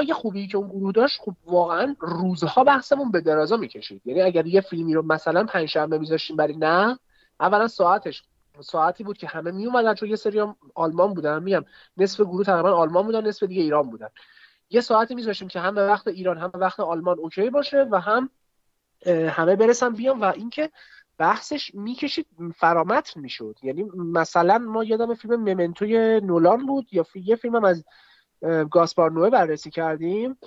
یه خوبی که اون گروه داشت خب واقعا روزها بحثمون به درازا می‌کشید. یعنی اگر یه فیلمی رو مثلا پنجشنبه میذاشتیم برای نه اولا ساعتش ساعتی بود که همه می اومدن چون یه سری هم آلمان بودن. میگم نصف گروه تقریبا آلمان بودن نصف دیگه ایران بودن. یه ساعتی میذاشتیم که هم به وقت ایران هم به وقت آلمان اوکی باشه و هم همه برسن بیان. و اینکه بحثش می‌کشید فرامتر می‌شد. یعنی مثلا ما یادم فیلم ممنتوی نولان بود یا یه فیلم از گاسپار نوه بررسی کردیم.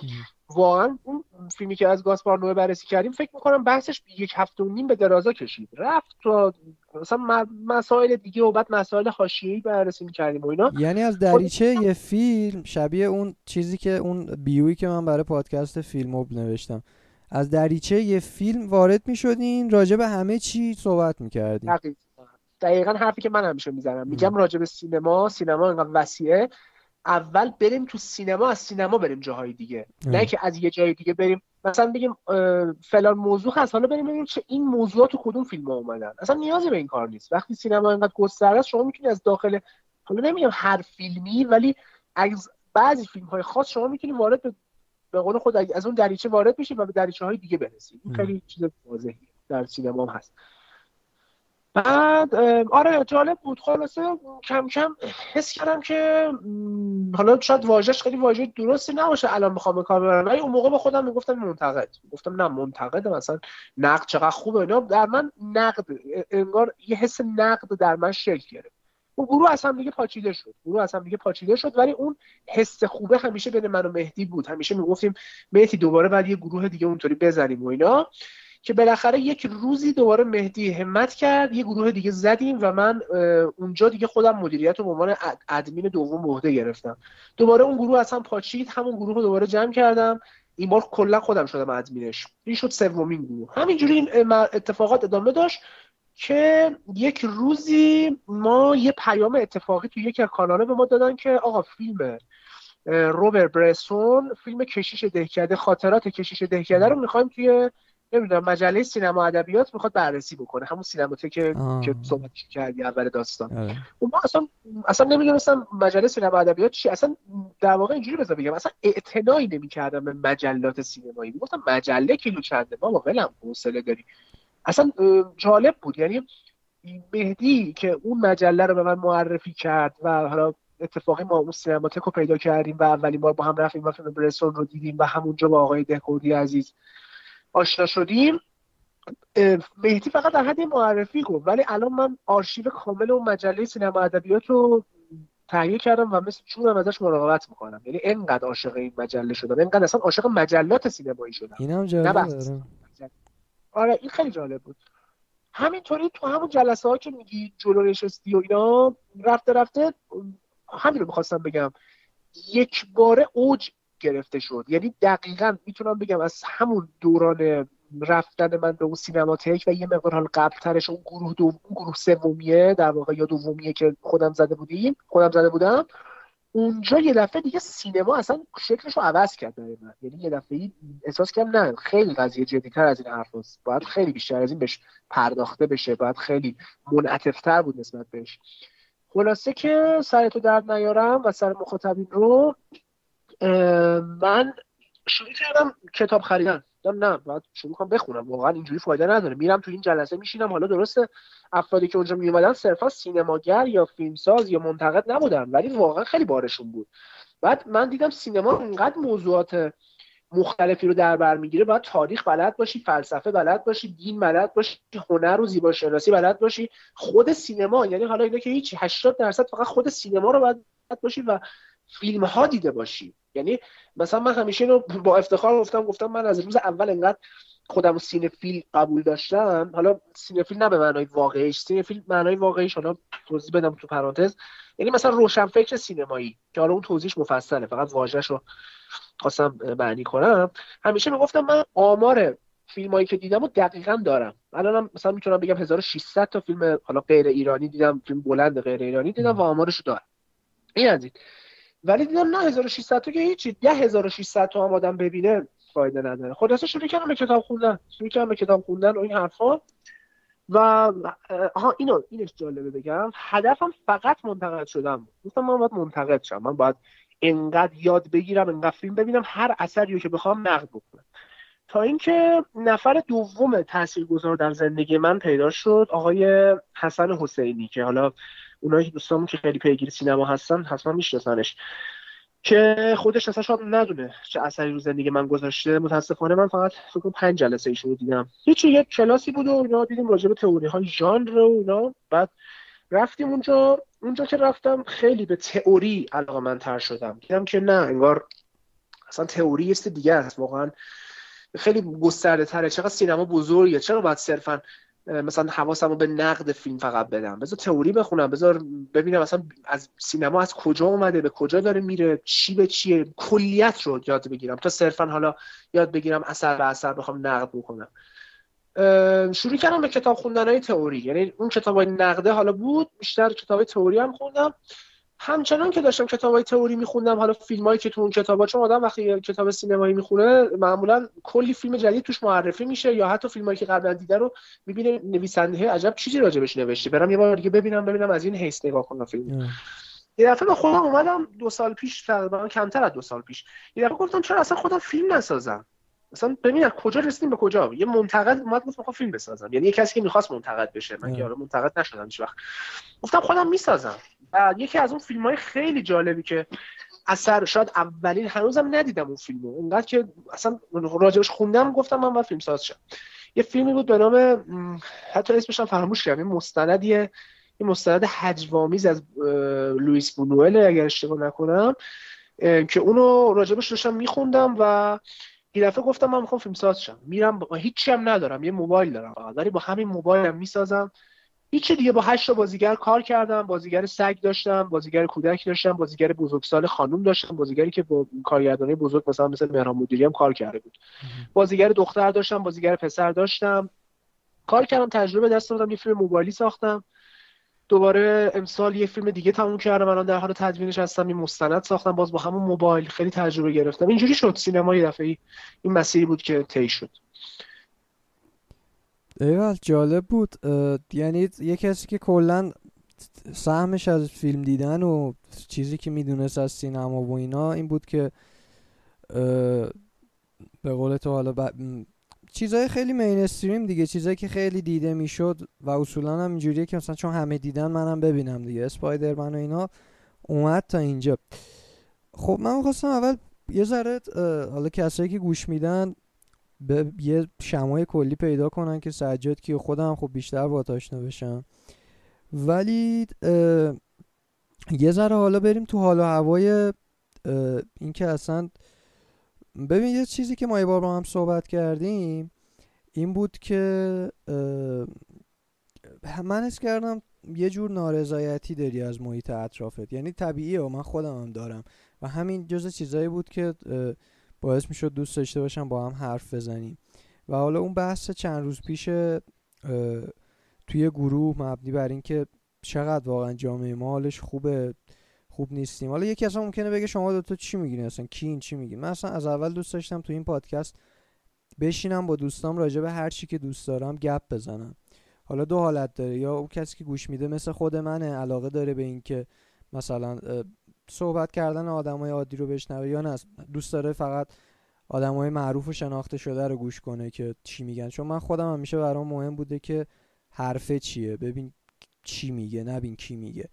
واقعا اون فیلمی که از گاسپار نوه بررسی کردیم فکر می‌کنم بحثش یک هفته و نیم به درازا کشید. رفت تا مثلا مسائل دیگه و بعد مسائل حاشیه‌ای بررسی می‌کردیم و اینا. یعنی از دریچه یه فیلم شبیه اون چیزی که اون بیوی که من برای پادکست فیلم نوشتم. از دریچه یه فیلم وارد می‌شدین راجع به همه چی صحبت می‌کردین؟ دقیقا. حرفی که من همیشه می‌زنم. میگم راجع به سینما سینما اینقدر وسیعه. اول بریم تو سینما از سینما بریم جاهای دیگه. نه که از یه جای دیگه بریم. مثلا بگیم فلان موضوع هست. حالا بریم ببینیم چه این موضوعات تو کدوم فیلم ها اومدن. اصلا نیازی به این کار نیست. وقتی سینما اینقدر گسترده است شما می‌تونی از داخل حالا نمیگم هر فیلمی ولی از بعضی فیلم های خاص شما می‌تونی وارد به به قول خود از اون دریچه وارد میشی و به دریچه های دیگه برسی این خیلی چیز واضحی در سینما هم هست. بعد آره جالب بود. خلاصه کم کم حس کردم که حالا شاید واژهش خیلی واژه درستی نباشه الان می‌خوام به کار ببرم. ولی اون موقع به خودم می‌گفتم منتقد. گفتم نه منتقد مثلا نقد چقدر خوبه. اینا در من نقد انگار یه حس نقد در من شکل گرفت. اون گروه از هم دیگه پاچیده شد. گروه از هم دیگه پاچیده شد ولی اون حس خوبه همیشه بین من و مهدی بود. همیشه می‌گفتیم مهدی دوباره بعد یه گروه دیگه اونطوری بزنیم و اینا. که بالاخره یک روزی دوباره مهدی همت کرد یه گروه دیگه زدیم و من اونجا دیگه خودم مدیریت رو به عنوان ادمین دوم عهده گرفتم. دوباره اون گروه اصلا پاچید همون گروه رو دوباره جمع کردم. این بار کلا خودم شدم ادمینش. این شد سومین گروه. همینجوری این اتفاقات ادامه داشت. که یک روزی ما یه پیام اتفاقی تو یکی از کاناله به ما دادن که آقا فیلم روبر برسون فیلم کشیش دهکده خاطرات کشیش دهکده رو می‌خوایم توی نمی‌دونم مجله سینما ادبیات می‌خواد بررسی بکنه. همون سینماتک که که صحبت کردی اول داستان. آره. و ما اصلا اصلا نمی‌دونستم مجله سینما ادبیات چی اصلا در واقع اینجوری بذار بگم اصلا اعتنایی نمی‌کردم به مجلات سینمایی. می‌گفتم مجله کیلو چنده؟ بابا ولم حوصله داری. اصلا جالب بود. یعنی مهدی که اون مجله رو به من معرفی کرد و حالا اتفاقی ما اون سینماتک رو پیدا کردیم و اولین بار با هم رفتیم و فیلم برسون رو دیدیم و همونجا با آقای دهکردی عزیز آشنا شدیم. مهدی فقط در حد معرفی گفت ولی الان من آرشیو کامل اون مجله سینما ادبیات رو تهیه کردم و مثل چونم ازش مراقبت می‌کنم. یعنی انقدر عاشق این مجله شدم. انقدر اصلا عاشق مجلات سینمایی شدم. اینم جالب آره این خیلی جالب بود. همینطوری تو همون جلسه ها که میگی جلو نشستی و اینا رفته رفته همین رو می‌خواستم بگم. یک باره اوج گرفته شد. یعنی دقیقا می‌تونم بگم از همون دوران رفتن من به اون سینماتک و یه مقدار حال قبل ترش اون گروه دو... گروه سومیه در واقع یا دومیه که خودم زده بودیم خودم زده بودم. اونجا یه دفعه دیگه سینما اصلا شکلش رو عوض کرد برای یعنی یه دفعه احساس کردم نه خیلی قضیه جدیتر از این حرف باید خیلی بیشتر از این بهش پرداخته بشه باید خیلی منعطفتر بود نسبت بهش. خلاصه که سر تو درد نیارم و سر مخاطبین رو من شروع کردم کتاب خریدن. نه باید شروع کنم بخونم. واقعا اینجوری فایده نداره. میرم تو این جلسه میشینم. حالا درسته افرادی که اونجا میومدن صرفا سینماگر یا فیلمساز یا منتقد نبودن ولی واقعا خیلی بارشون بود. بعد من دیدم سینما اینقدر موضوعات مختلفی رو در بر می‌گیره. باید تاریخ بلد باشی فلسفه بلد باشی دین بلد باشی هنر و زیبا شناسی بلد باشی. خود سینما یعنی حالا اینا که هیچ 80 درصد فقط خود سینما رو بلد باشی و فیلم ها دیده باشی. یعنی مثلا من همیشه با افتخار گفتم گفتم من از روز اول انقدر خودم cinephile قبول داشتم. حالا cinephile نه به معنای واقعیش cinephile معنای واقعیش حالا توضیح بدم تو پرانتز. یعنی مثلا روشن فکر سینمایی که حالا اون توضیحش مفصله فقط واژهش رو خواستم معنی کنم. همیشه می‌گفتم من آمار فیلم هایی که دیدم و دقیقا دارم. الان مثلا می‌تونم بگم 1600 تا فیلم حالا غیر ایرانی دیدم فیلم بلند غیر ایرانی دیدم و آمارش دارم. این از این. ولی دیدم نه 1600 تا که هیچی. 10600 تا هم آدم ببینه فایده نداره. خلاصه شروع کردم به کتاب خوندن. شروع کردم به کتاب خوندن و این حرفا. و ها اینو اینش جالبه بگم. هدفم فقط منتقد شدم گفتم من باید منتقد شم. من باید انقدر یاد بگیرم انقدر فیلم ببینم هر اثری که بخوام نقد بکنم. تا اینکه نفر دوم تاثیرگذار در زندگی من پیدا شد آقای حسن حسینی که حالا اونایی دوستامون که خیلی پیگیر سینما هستن حتما میشناسنش. که خودش اصلا شاید ندونه چه اثری رو زندگی من گذاشته. متاسفانه من فقط فکر کنم پنج جلسه ایشون رو دیدم. هیچی یک کلاسی بود و اینا دیدیم راجع به تئوری های ژانر و اینا. بعد رفتیم اونجا. اونجا که رفتم خیلی به تئوری علاقه من تر شدم. دیدم که نه انگار اصلا تئوری است دیگه است. واقعا خیلی گسترده تره چقدر سینما بزرگه. چرا باید صرفا مثلا حواسم رو به نقد فیلم فقط بدم. بذار تئوری بخونم. بذار ببینم مثلا از سینما از کجا اومده به کجا داره میره چی به چیه. کلیت رو یاد بگیرم تا صرفا حالا یاد بگیرم اثر به اثر بخوام نقد بکنم. شروع کردم به کتاب خوندن های تئوری. یعنی اون کتاب های نقده حالا بود بیشتر کتاب تئوری هم خوندم. همچنان که داشتم کتاب های تئوری میخوندم حالا فیلم هایی که تو اون کتاب چون آدم وقتی کتاب سینمایی می‌خونه معمولا کلی فیلم جدید توش معرفی میشه یا حتی فیلم هایی که قبلا دیده رو می‌بینه نویسنده عجب چیزی راجبش نوشته. برم یه بار دیگه ببینم ببینم از این حیث نگاه کنم فیلم. یه دفعه به خودم اومدم دو سال پیش تقریبا کمتر از دو سال پیش یه دفعه گفتم چرا اصلا خودم فیلم نسازم؟ مثلا ببین از کجا رسیدیم به کجا؟ یه منتقد اومد گفت می‌خوام فیلم بسازم. یعنی یه کسی که می‌خواست منتقد بشه. من که منتقد نشدم هیچ وقت گفتم خودم می‌سازم. یکی از اون فیلم های خیلی جالبی که اثر شاید اولین هنوزم ندیدم اون فیلمو. اونقدر که اصلا راجبش خوندم گفتم من باید فیلم ساز شم. یه فیلمی بود به نام حتی اسمش هم فراموش کردم مستندیه یه مستند حجوامیز از لوئیس بونوئل اگر اشتباه نکنم که اونو راجبش داشتم میخوندم و یه دفعه گفتم من می‌خوام فیلم ساز شم. میرم با هیچی هم ندارم یه موبایل دارم ولی با همین موبایلم می‌سازم. هیچ دیگه با هشت تا بازیگر کار کردم بازیگر سگ داشتم بازیگر کودک داشتم بازیگر بزرگسال خانم داشتم بازیگری که با کارگردانی بزرگ مثلا مثل مهران مدیری هم کار کرده بود. بازیگر دختر داشتم بازیگر پسر داشتم. کار کردم تجربه دست دادم یه فیلم موبایلی ساختم. دوباره امسال یه فیلم دیگه تموم کردم الان در حال تدوینش هستم یه مستند ساختم باز با همون موبایل خیلی تجربه گرفتم. اینجوری شد سینما یه دفعه این مسیری بود که طی شد. ایوال جالب بود. یعنی یه کسی که کلا سهمش از فیلم دیدن و چیزی که می‌دونست از سینما و اینا این بود که به قول تو حالا ب... چیزای خیلی مینستریم دیگه چیزایی که خیلی دیده می‌شد و اصولا هم اینجوریه که مثلا چون همه دیدن منم ببینم دیگه. اسپایدرمن و اینا اومد تا اینجا. خب من می‌خواستم اول یه ذره حالا کسایی که گوش میدن به یه شمای کلی پیدا کنن که سجاد کی خودم خب بیشتر با آشنا بشم. ولی یه ذره حالا بریم تو حال و هوای این که اصلا ببین یه چیزی که ما یه بار با هم صحبت کردیم این بود که من اس کردم یه جور نارضایتی داری از محیط اطرافت. یعنی طبیعیه و من خودم هم دارم. و همین جز چیزایی بود که باعث می شد دوست داشته باشم با هم حرف بزنیم. و حالا اون بحث چند روز پیش توی گروه مبنی بر اینکه چقدر واقعا جامعه ما حالش خوبه خوب نیستیم. حالا یکی اصلا ممکنه بگه شما دوتا چی میگین؟ اصلا کی این چی میگین؟ من اصلا از اول دوست داشتم تو این پادکست بشینم با دوستام راجع به هر چی که دوست دارم گپ بزنم. حالا دو حالت داره. یا اون کسی که گوش میده مثل خود منه علاقه داره به اینکه مثلا صحبت کردن آدمای عادی رو بشنوه یا نه. دوست داره فقط آدمای معروف و شناخته شده رو گوش کنه که چی میگن. چون من خودم همیشه برام مهم بوده که حرفه چیه. ببین چی میگه نبین کی میگه.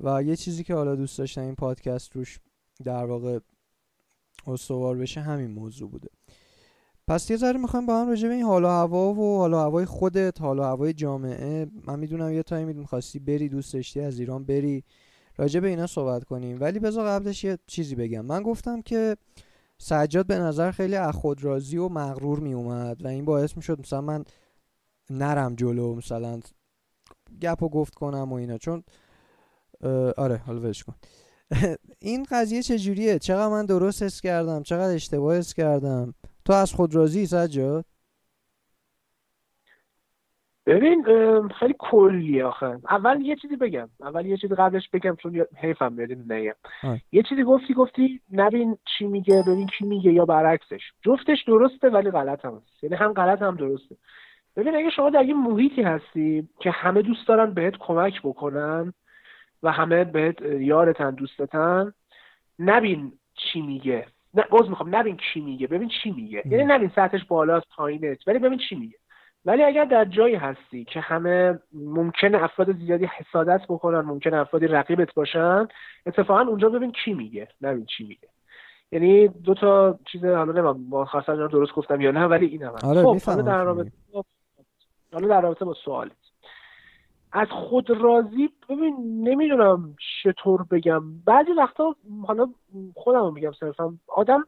و یه چیزی که حالا دوست داشتم این پادکست روش در واقع استوار بشه همین موضوع بوده. پس یه ذره می‌خوایم با هم راجع به این حال و هوا و حال و هوای خودت حال و هوای جامعه. من می‌دونم یه تایمی می‌خواستی بری دوست داشتی از ایران بری. راجع به اینا صحبت کنیم. ولی بذار قبلش یه چیزی بگم. من گفتم که سجاد به نظر خیلی از خود راضی و مغرور می اومد و این باعث می شد مثلا من نرم جلو مثلا گپ و گفت کنم و اینا. چون آره حالا ولش کن. (laughs) این قضیه چجوریه؟ چقدر من درست حس کردم؟ چقدر اشتباه حس کردم؟ تو از خود راضی سجاد؟ ببین خیلی کلی آخه. اول یه چیزی بگم. اول یه چیزی قبلش بگم چون حیفم میاد نگم یه چیزی گفتی گفتی نبین چی میگه ببین کی میگه یا برعکسش. جفتش درسته ولی غلط هم هست. یعنی هم غلط هم درسته. ببین اگه شما در یه محیطی هستی که همه دوست دارن بهت کمک بکنن و همه بهت یارتن دوستتن نبین چی میگه. نه باز می‌خوام نبین کی میگه. ببین چی میگه. یعنی نبین سطحش بالاست پایینه. ولی ببین چی میگه. ولی اگر در جایی هستی که همه ممکن افراد زیادی حسادت بکنن ممکن افرادی رقیبت باشن اتفاقا اونجا ببین چی میگه نبین چی میگه. یعنی دو تا چیز حالا نمیم با خاصا درست گفتم یا نه ولی این هم. آره خب حالا در رابطه با حالا در رابطه با سوالت. از خود راضی ببین نمی‌دونم چطور بگم. بعضی وقتا حالا خودم میگم صرفا آدم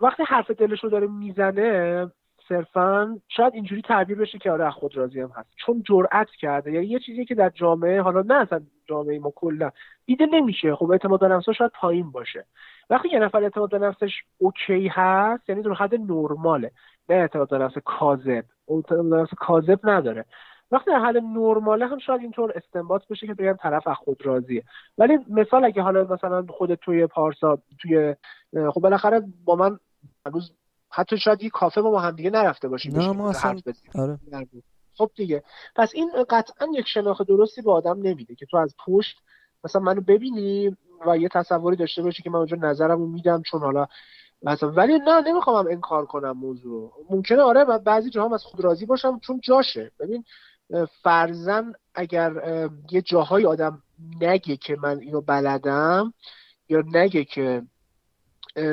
وقتی حرف دلش رو داره می‌زنه صرفا شاید اینجوری تعبیر بشه که آره خود راضی هم هست. چون جرأت کرده. یعنی یه چیزی که در جامعه حالا نه اصلا جامعه ما کلا دیده نمیشه. خب اعتماد به نفسش شاید پایین باشه. وقتی یه نفر اعتماد به نفسش اوکی هست یعنی در حد نرماله. نه اعتماد به نفس کاذب. اعتماد به نفس کاذب نداره. وقتی در حد نرماله هم شاید اینطور استنباط بشه که بگم طرف از خود راضیه. ولی مثال اگه حالا مثلا خودت توی پارسا توی خب بالاخره با من هنوز حتی شاید یه کافه با هم دیگه نرفته باشیم نه ما اصلا آره. خب دیگه. پس این قطعا یک شناخت درستی به آدم نمیده که تو از پشت مثلا منو ببینی و یه تصوری داشته باشی که من اونجا نظرمو میدم چون حالا مثلا ولی نه نمی‌خوام انکار کنم موضوع. ممکنه آره بعضی جاها از خود راضی باشم چون جاشه. ببین فرزن اگر یه جاهای آدم نگه که من اینو بلدم یا نگه که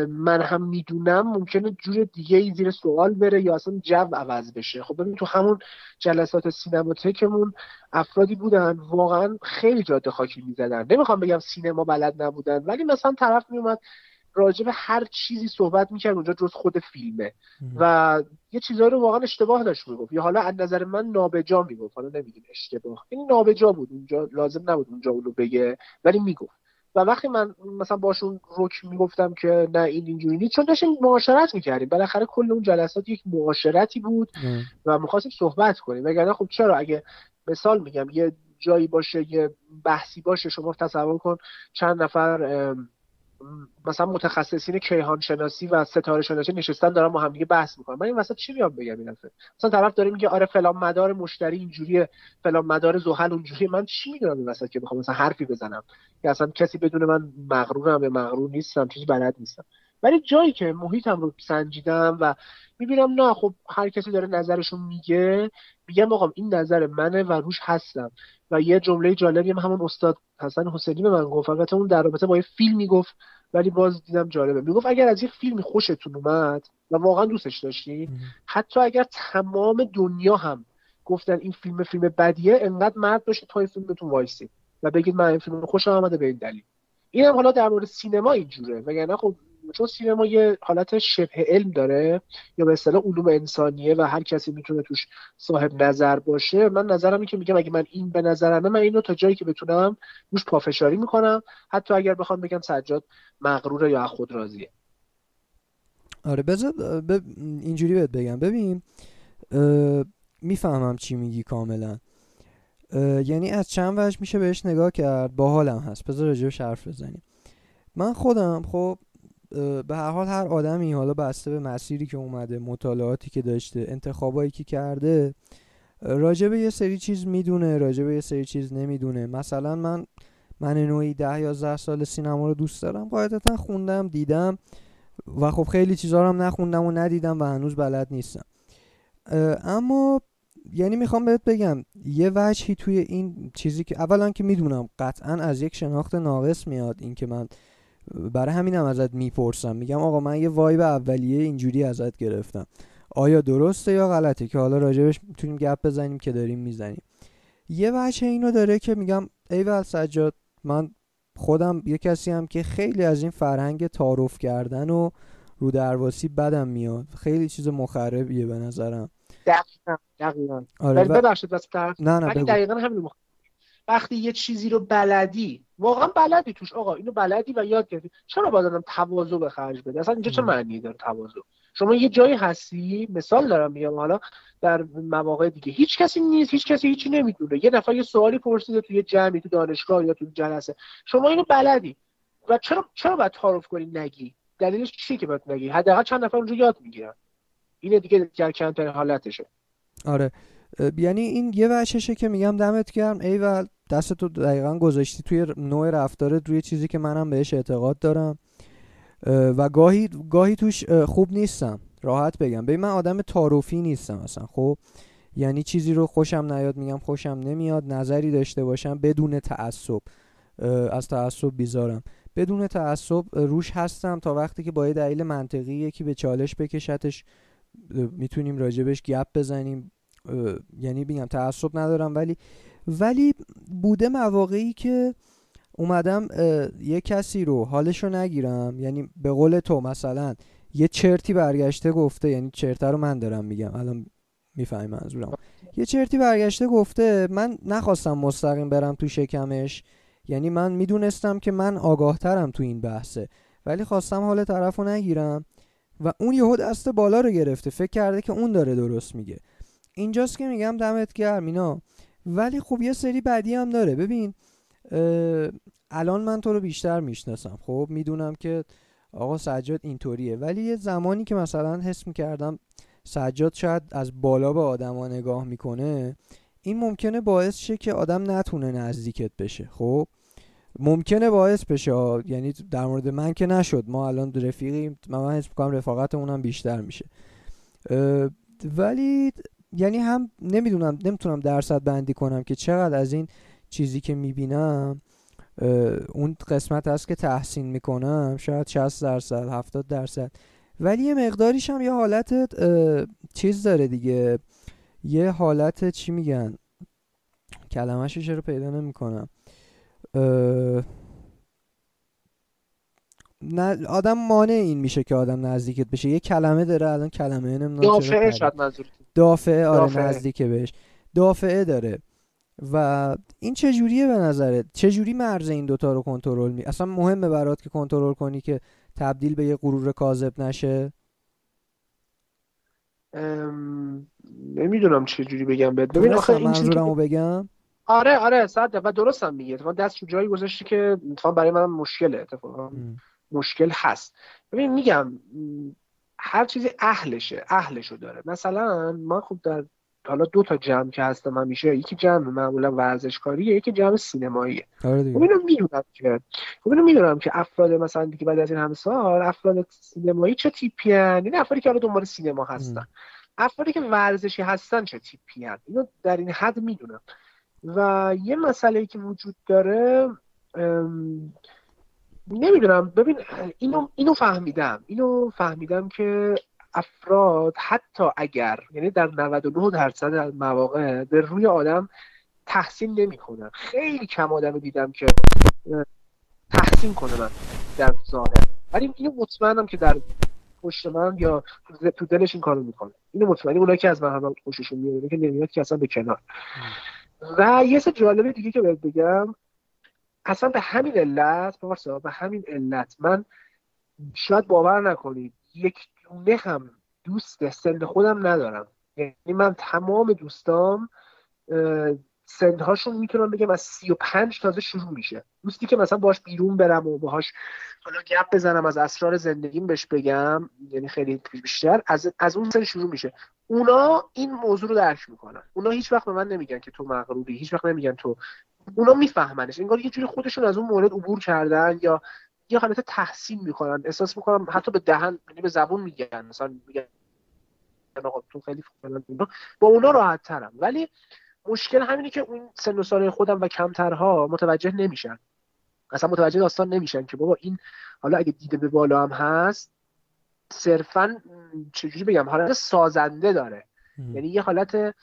من هم می‌دونم ممکنه جور دیگه ای زیر سوال بره یا اصلا جو عوض بشه. خب ببین تو همون جلسات سینماتکمون افرادی بودن واقعا خیلی جاده خاکی می‌زدن. نمی‌خوام بگم سینما بلد نبودن ولی مثلا طرف میومد راجع به هر چیزی صحبت می‌کرد اونجا جز خود فیلمه. و یه چیزایی رو واقعا اشتباه داشت می‌گفت. یا حالا از نظر من نابجا می‌گفت. حالا نمیگیم اشتباه. این نابجا بود. اونجا لازم نبود اونجا اونو بگه ولی می‌گفت. و وقتی من مثلا باشون رک می‌گفتم که نه این اینجوری نیست چون داشتیم معاشرت می‌کردیم. بالاخره کل اون جلسات یک معاشرتی بود و می‌خواستیم صحبت کنیم. وگرنه خب چرا؟ اگه مثال میگم یه جایی باشه یه بحثی باشه شما تصور کن چند نفر مثلا متخصصین کیهان شناسی و ستاره شناسی نشستن دارن با هم دیگه بحث می‌کنن. من این وسط چی میام بگم این دفعه؟ مثلا طرف داره میگه آره فلان مدار مشتری اینجوریه فلان مدار زحل اونجوریه. من چی می‌دونم این وسط که بخوام مثلا حرفی بزنم؟ که اصلا کسی بدون من مغرورم یا مغرور نیستم چیزی بلد نیستم. ولی جایی که محیطم رو سنجیدم و می‌بینم نه خب هر کسی داره نظرشو میگه میگم آقا این نظر منه و روش هستم. و یه جمله جالبی هم همون استاد حسن حسینی به من گفت. فقط اون در رابطه با یه فیلم می‌گفت ولی باز دیدم جالبه. می‌گفت اگر از یه فیلمی خوشتون اومد و واقعا دوستش داشتین حتی اگر تمام دنیا هم گفتن این فیلم فیلم بدیه انقدر مرد باشید تا این فیلمتون وایسید و بگید من این فیلم خوشم آمده به این دلیل. این هم حالا در مورد سینما اینجوره. وگرنه خب چون سینما یه حالت شبه علم داره یا به اصطلاح علوم انسانیه و هر کسی می‌تونه توش صاحب نظر باشه. من نظرم این که میگم اگه من این به نظرمه من اینو تا جایی که بتونم روش پافشاری می‌کنم. حتی اگر بخوام بگم سجاد مغروره یا خود راضیه. آره بذار ب... اینجوری بهت بگم. ببین می‌فهمم چی میگی کاملا. یعنی از چند وجه میشه بهش نگاه کرد؟ باحالم هست. بذار راجبش حرف بزنیم. من خودم خب به هر حال هر آدمی حالا بسته به مسیری که اومده مطالعاتی که داشته انتخابایی که کرده راجع به یه سری چیز می‌دونه راجع به یه سری چیز نمی‌دونه. مثلا من من نوعی ده یازده سال سینما رو دوست دارم. قاعدتا خوندم دیدم و خب خیلی چیزها رو هم نخوندم و ندیدم و هنوز بلد نیستم. اما یعنی می‌خوام بهت بگم یه وجهی توی این چیزی که اولا که می‌دونم قطعا از یک شناخت ناقص میاد این که من برای همینم ازت می‌پرسم. میگم آقا من یه وایب اولیه اینجوری ازت گرفتم. آیا درسته یا غلطه؟ که حالا راجبش می‌تونیم گپ بزنیم که داریم می‌زنیم. یه وجه اینو داره که میگم ایول سجاد من خودم یه کسی هم که خیلی از این فرهنگ تعارف کردن و رو درواسی بدم میاد. خیلی چیز مخربیه به نظرم. دقیقا دقیقا. آره ببخشید بس نه نه دقیقا همین وقتی یه چیزی رو بلدی واقعا بلدی توش آقا اینو بلدی و یاد گرفتی. چرا باید آدم تواضع به خرج بده؟ اصلا اینجا چه معنی داره تواضع؟ شما یه جایی هستی مثال دارم میگم حالا در مواقع دیگه. هیچ کسی نیست هیچ کسی هیچی نمی‌دونه. یه نفر یه سوالی پرسیده توی جمعی تو دانشگاه یا تو جلسه. شما اینو بلدی. و چرا چرا باید تعارف کنی نگی؟ دلیلش چیه که باید نگی؟ حداقل چند نفر اونجا یاد می‌گیرن. اینه دیگه در کمترین حالتشه. آره. یعنی این یه وحششه که میگم دمت گرم. ای دست تو دقیقا گذاشتی توی نوع رفتارت روی چیزی که منم بهش اعتقاد دارم. و گاهی گاهی توش خوب نیستم. راحت بگم. ببین من آدم تعارفی نیستم اصلا خب؟ یعنی چیزی رو خوشم نیاد میگم خوشم نمیاد نظری داشته باشم بدون تعصب. از تعصب بیزارم. بدون تعصب روش هستم تا وقتی که با یه دلیل منطقی یکی به چالش بکشتش می‌تونیم راجبش گپ بزنیم. یعنی بگم تعصب ندارم ولی ولی بوده مواقعی که اومدم یه کسی رو حالشو نگیرم. یعنی به قول تو مثلا یه چرتی برگشته گفته یعنی چرته رو من دارم میگم الان می‌فهمی منظورم یه چرتی برگشته گفته من نخواستم مستقیم برم تو شکمش. یعنی من می‌دونستم که من آگاهترم تو این بحثه. ولی خواستم حال طرف رو نگیرم و اون یهو دست بالا رو گرفته. فکر کرده که اون داره درست میگه. اینجاست که میگم دمت گرم اینا. ولی خب یه سری بدی هم داره. ببین الان من تو رو بیشتر می‌شناسم. خب می‌دونم که آقا سجاد اینطوریه. ولی یه زمانی که مثلا حس می‌کردم سجاد شاید از بالا به آدما نگاه می‌کنه این ممکنه باعث شه که آدم نتونه نزدیکت بشه. خب ممکنه باعث بشه. یعنی در مورد من که نشد. ما الان رفیقیم. من حس می‌کنم رفاقت اونم بیشتر میشه. ولی یعنی هم نمی‌دونم نمی‌تونم درصد بندی کنم که چقدر از این چیزی که می‌بینم اون قسمت هست که تحسین می‌کنم. شاید 60 درصد 70 درصد. ولی یه مقداریش هم یه حالت چیز داره دیگه. یه حالت چی میگن؟ کلمهش چرا پیدا نمی‌کنم. نه آدم مانع این میشه که آدم نزدیکت بشه. یه کلمه داره الان کلمه نمی‌دونم دافعه شاید منظور دافعه آره دافعه. نزدیکه بهش. دافعه داره. و این چه جوریه به نظرت؟ چه جوری مرز این دوتا رو کنترل می اصلا مهمه برات که کنترل کنی که تبدیل به یه غرور کاذب نشه؟ ام... نمی‌دونم چه جوری بگم بهت. ببین آخه این منظورمو بگم؟ آره آره صد و درستم میگه. تو دست تو جایی گذاشتی که اتفاقا برای من مشکله. اتفاقا مشکل هست. ببین میگم هر چیزی اهلشه اهلشو داره. مثلا ما خب در حالا دو تا جمع که هستم همیشه یکی جمع معمولا ورزشکاریه یکی جمع سینماییه. آره خب اینو می‌دونم که خب اینو می‌دونم که افراد مثلا دیگه بعد از این همه سال افراد سینمایی چه تیپی هن این افرادی که حالا دنبال سینما هستن. افرادی که ورزشی هستن چه تیپی هن اینو در این حد می‌دونم. و یه مسئله که وجود داره نمی‌دونم. ببین اینو اینو فهمیدم. اینو فهمیدم که افراد حتی اگر یعنی در 99 درصد مواقع به روی آدم تحسین نمی‌کنن. خیلی کم آدم دیدم که تحسین کنه من در ظاهر. ولی اینو مطمئنم که در پشت من یا تو دلش این کارو می‌کنه. اینو مطمئنی اونایی که از من هم خوششون میاد که نمیاد که اصلا به کنار. و یه سه جالبه دیگه که بهت بگم. اصلا به همین علت پارسا به همین علت من شاید باور نکنید یک دونه هم دوست سن خودم ندارم. یعنی من تمام دوستام سنهاشون می‌تونم بگم از سی و پنج تازه شروع میشه. دوستی که مثلا باش بیرون برم و باهاش حالا گپ بزنم از اسرار زندگیم بهش بگم یعنی خیلی بیشتر از, از اون سن شروع میشه. اونا این موضوع رو درک می‌کنن. اونا هیچ وقت به من نمیگن که تو مغروری هیچ وقت نمیگن تو اونا میفهمنش. انگار یه جوری خودشون از اون مورد عبور کردن یا یه حالت تحسین می‌کنن. احساس می‌کنم حتی به دهن یعنی به زبون میگن. مثلا میگن تو خیلی با اونا راحت ترم ولی مشکل همینه که اون سن و سال خودم و کمترها متوجه نمیشن. اصلا متوجه داستان نمیشن که بابا این حالا اگه دیده به بالا هم هست صرفا چجوری بگم حالت سازنده داره. یعنی یه حالت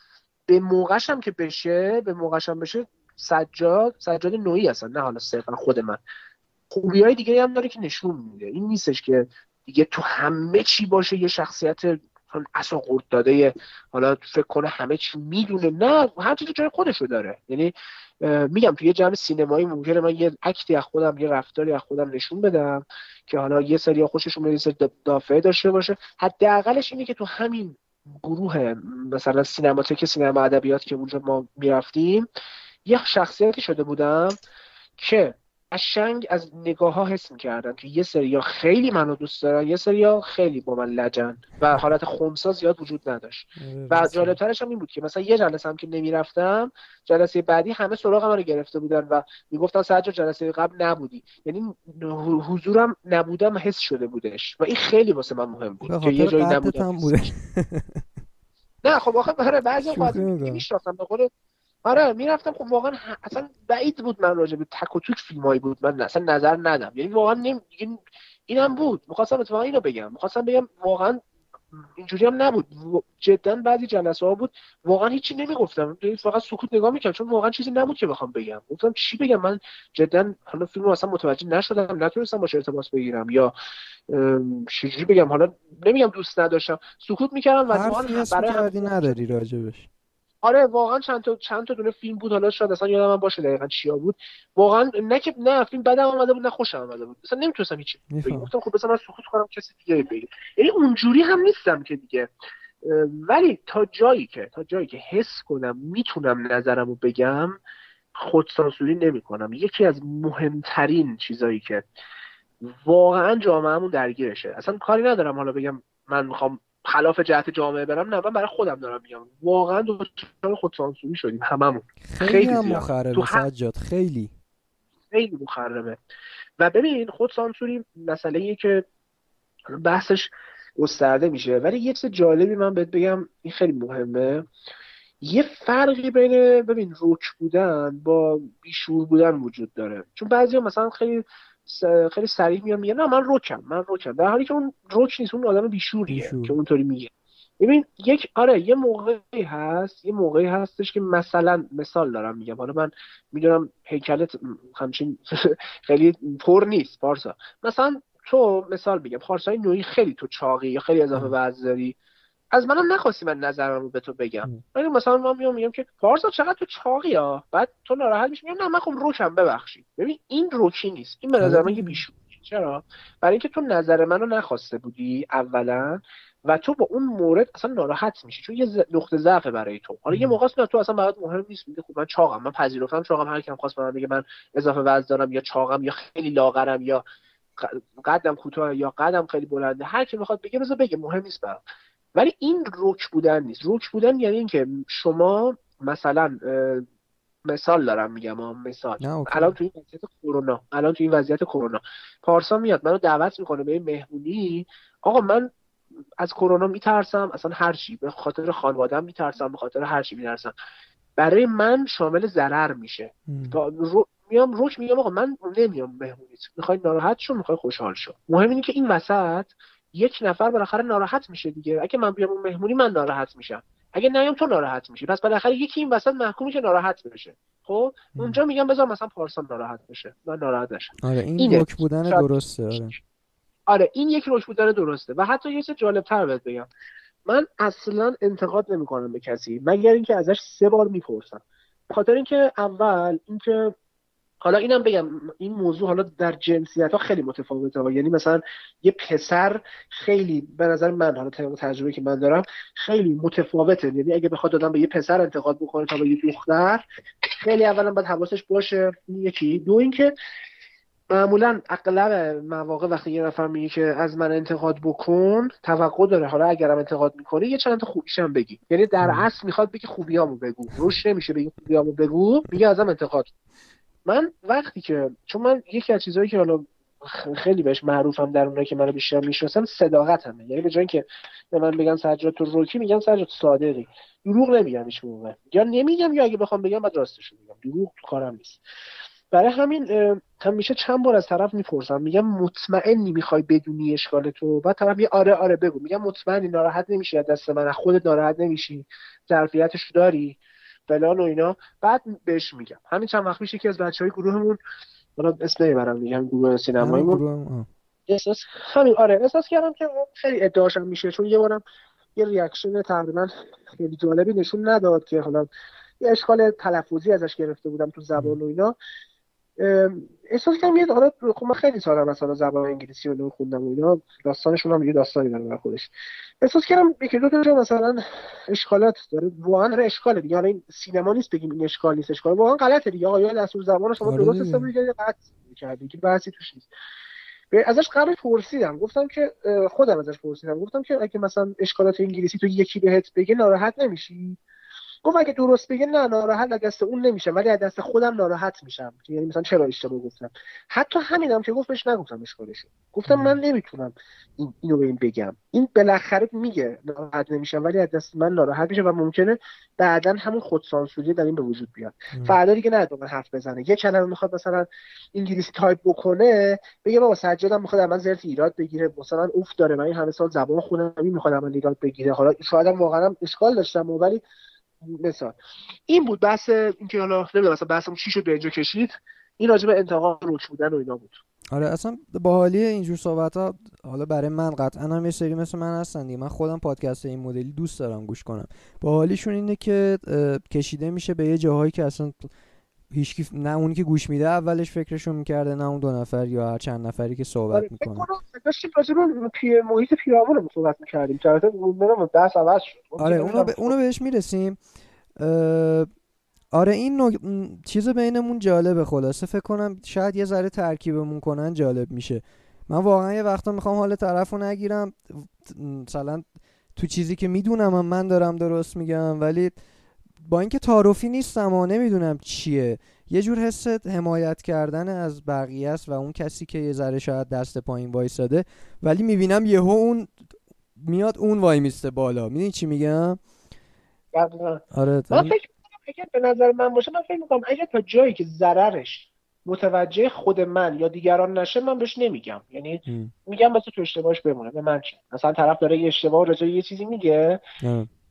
به موقعش هم که بشه به موقعش هم بشه سجاد سجاد نوعی هستن نه حالا صرفا خود من. خوبی های دیگه هم داره که نشون میده. این نیستش که دیگه تو همه چی باشه یه شخصیت اصلا قرد داده حالا فکر کنه همه چی می‌دونه. نه چیزی جای خودشو داره. یعنی میگم تو یه جمع سینمایی ممکنه من یه اکتی از خودم یه رفتاری از خودم نشون بدم که حالا یه سری خوششون میاد دافعه داشته باشه. حداقلش اینه که تو همین گروه مثلا سینماتک سینما ادبیات که اونجا ما می‌رفتیم یه شخصیتی شده بودم که قشنگ از نگاه ها حس می‌کردن که یه سری خیلی منو دوست دارن یه سری خیلی با من لجن و حالت خونسا زیاد وجود نداشت. و جالبترش هم این بود که مثلا یه جلسه هم که نمی‌رفتم جلسه بعدی همه سراغ من رو گرفته بودن و می‌گفتن سجاد جلسه قبل نبودی. یعنی حضورم نبودم حس شده بودش. و این خیلی واسه من مهم بود که یه جایی نبودم. (laughs) نه خب آخه برای بعضی وقت میشناختم. به قول آره می‌رفتم خب واقعا اصلا بعید بود من راجع به تک و توک فیلمایی بود. من اصلا نظر ندم یعنی واقعا نمی... اینم بود. می‌خواستم اتفاقا اینو بگم. می‌خواستم بگم واقعا اینجوری هم نبود. جدا بعضی جلسه ها بود. واقعا هیچی نمی‌گفتم. یعنی فقط سکوت نگاه می‌کردم. چون واقعا چیزی نبود که بخوام بگم. گفتم چی بگم؟ من جدا حالا فیلم رو اصلا متوجه نشدم. نتونستم باشه ارتباط بگیرم. یا چجوری بگم؟ حالا نمیگم دوست نداشتم. سکوت می‌کردم و برای نداری راجبش. آره واقعا چند تا چند تا دونه فیلم بود. حالا شاید اصلا یادم باشه دقیقا چیا بود. واقعا نه که نه فیلم بدم اومده بود نه خوشم اومده بود. اصلا نمی‌تونستم هیچ گفتم خب بذار من سکوت کنم کسی دیگه بگه. یعنی اونجوری هم نیستم که دیگه. ولی تا جایی که تا جایی که حس کنم می‌تونم نظرمو بگم خودسانسوری نمی‌کنم. یکی از مهمترین چیزایی که واقعا جامعهمون درگیرشه. اصلا کاری ندارم حالا بگم من می‌خوام خلاف جهت جامعه برم نه من برای خودم دارم میگم. واقعا دچار خودسانسوری شدیم هممون. خیلی, خیلی هم مخربه تو سجاد خیلی. خیلی مخربه. و ببین خودسانسوری مسئله ایه که بحثش گسترده میشه. ولی یه چیز جالبی من بهت بگم این خیلی مهمه. یه فرقی بین ببین روک بودن با بیشور بودن وجود داره. چون بعضی مثلا خیلی خیلی سریع میاد میگه نه من روکم من روکم در حالی که اون روک نیست اون آدم بیشوریه بیشور. که اونطوری میگه. ببین یک آره یه موقعی هست یه موقعی هستش که مثلا مثال دارم میگم. حالا من می‌دونم هیکلت همچین (laughs) خیلی پر نیست پارسا مثلا تو مثال بگم پارسای نوعی خیلی تو چاقی یا خیلی اضافه وزن داری. از منم نخواستی من نظرم رو به تو بگم. ولی مثلا من میام میگم که پارسا چقدر تو چاقی ها بعد تو ناراحت میشی؟ میگم نه من خب روکم ببخشید. ببین این روکی نیست. این به نظر من یه بیشو چرا؟ برای اینکه تو نظر منو نخواسته بودی اولا و تو با اون مورد اصلا ناراحت میشی. چون یه نقطه ضعف برای تو. حالا یه موقع نه تو اصلا برات مهم نیست. میگه خب من چاقم من پذیرفتم چاقم. هر کیم خواست من بگه من اضافه وزن دارم یا چاقم یا خیلی لاغرم یا قدم کوتاه یا قدم خیلی بلنده. هر کی می‌خواد بگه بذار بگه. مهم نیست برام. ولی این روک بودن نیست. روک بودن یعنی اینکه شما مثلا مثال دارم میگم مثال. الان تو این وضعیت کرونا الان تو این وضعیت کرونا. پارسا میاد منو دعوت می‌کنه به مهمونی. آقا من از کرونا میترسم اصلا هر چی به خاطر خانوادم میترسم به خاطر هر چی میترسم. برای من شامل ضرر میشه. رو... میام روش میگم آقا من نمیام مهمونیت. می‌خوای ناراحت شو می‌خوای خوشحال شو. مهم اینه که این وسط یک نفر بالاخره ناراحت میشه دیگه. اگه من بیام اون مهمونی من ناراحت میشم. اگه نیام تو ناراحت میشی. پس بالاخره یکی این وسط محکوم میشه ناراحت بشه. خب؟ اونجا میگم بذار مثلا پارسان ناراحت بشه. من ناراحت نشم. آره این روک بودن درسته آره. آره این یک روش بودن درسته. و حتی یه چیز جالب تر بهت بگم. من اصلا انتقاد نمی‌کنم به کسی مگر اینکه ازش سه بار می‌پرسم. خاطر اینکه اول اینکه حالا اینم بگم این موضوع حالا در جنسیت ها خیلی متفاوته. ها یعنی مثلا یه پسر خیلی به نظر من حالا تجربه که من دارم خیلی متفاوته. یعنی اگه بخواد دادم به یه پسر انتقاد بکنه تا به یه دختر خیلی اولا باید حواسش باشه. یکی. دو اینکه معمولا اغلب مواقع وقتی یه نفر میگه که از من انتقاد بکن توقع داره. حالا اگرم انتقاد می‌کنه یه چند تا خوبیشم بگی. یعنی در اصل می‌خواد بگی خوبیامو بگو. روش نمیشه بگی خوبیامو بگو. میگه ازم انتقاد من وقتی که چون من یکی از چیزهایی که حالا خیلی بهش معروفم در اونایی که منو بیشتر می‌شناسن صداقتمه. یعنی به جای اینکه به من بگن سجاد تو روکی میگن سجاد صادقی. دروغ نمیگم هیچ موقع. یا نمیگم یا اگه بخوام بگم بعد راستش میگم. دروغ کارم نیست. برای همین همیشه چند بار از طرف می‌پرسم. میگم مطمئنی می‌خوای بدونی اشکال تو؟ بعد طرف یه آره آره بگو. میگم مطمئنی ناراحت نمیشی از دست من خودت ناراحت نمیشی. ظرفیتش داری. فلان و اینا. بعد بهش میگم. همین چند وقت میشه که از بچه های گروهمون حالا اسم نمی‌برم میگم گروه سینماییمون. احساس همین آره احساس کردم که خیلی ادعاشم میشه. چون یه بارم یه reaction تقریبا خیلی جالبی نشون نداد که حالا یه اشکال تلفظی ازش گرفته بودم تو زبان و اینا. احساس کردم یه حالا خب من خیلی سال مثلا زبان انگلیسی رو خوندم و اینا. داستانشون هم یه داستانی داره برای خودش. احساس کردم یکی دو تا مثلا اشکالات داره. واقعا داره اشکاله دیگه. حالا این سینما نیست بگیم این اشکال نیست اشکال واقعا غلطه دیگه. آقا یا دستور زبان شما آره درست حساب می‌کنید قطع کردی که بحثی توش نیست. ازش قبل پرسیدم. گفتم که خودم ازش پرسیدم. گفتم که اگه مثلا اشکالات انگلیسی تو یکی بهت بگه ناراحت نمیشی؟ گفت اگه درست بگه نه ناراحت از دست اون نمیشم ولی از دست خودم ناراحت میشم. یعنی مثلا چرا اشتباه گفتم؟ حتی همینم که گفت بهش نگفتم اشکالش گفتم من نمی‌تونم این اینو به این بگم. این بالاخره میگه ناراحت نمیشم ولی از دست من ناراحت میشه و ممکنه بعدا همون خودسانسوری در این به وجود بیاد. فردا دیگه نه من حرف بزنه. یه کلمه می‌خواد مثلا انگلیسی تایپ بکنه بگه بابا سجادم می‌خواد من زرت ایراد بگیره. مثلا اوف داره من این همه سال زبان خودم می‌خواد من ایراد بگیره. حالا شاید واقعا اشکال داشتم ولی مثال. این بود بحث اینکه حالا نمی‌دونم مثلا بحثمون چی شد به اینجا کشید. این راجع به انتقاد روش بودن و اینا بود. آره اصلا باحالی اینجور صحبت ها حالا برای من قطعا هم یه سری مثل من هستن دیگه. من خودم پادکست این مدلی دوست دارم گوش کنم. باحالیشون اینه که کشیده میشه به یه جاهایی که اصلا هیچکی نه اونی که گوش میده اولش فکرشو می‌کرده نه اون دو نفر یا هر چند نفری که صحبت آره می‌کنه. داشتیم راجع به پی محیط پیرامون رو صحبت می‌کردیم. اون دست عوض شد. آره اونو, ب... اونو بهش می‌رسیم. آره این نوع... چیز بینمون جالبه خلاصه. فکر کنم شاید یه ذره ترکیبمون کنن جالب میشه. من واقعا یه وقتا می‌خوام حال طرف رو نگیرم. مثلا تو چیزی که می‌دونم من دارم درست میگم ولی با اینکه تعارفی نیستم و نمی‌دونم چیه یه جور حس حمایت کردن از بقیه است و اون کسی که یه ذره شاید دست پایین وایساده ولی می‌بینم یهو اون میاد اون وای میسته بالا. می‌دونی چی میگم؟ آره من فکر به نظر من باشه من فکر می‌کنم اگه تا جایی که ضررش متوجه خود من یا دیگران نشه من بهش نمیگم. یعنی میگم بس تو اشتباهش بمونه به من چی مثلا طرف داره یه اشتباه راجع یه چیزی میگه.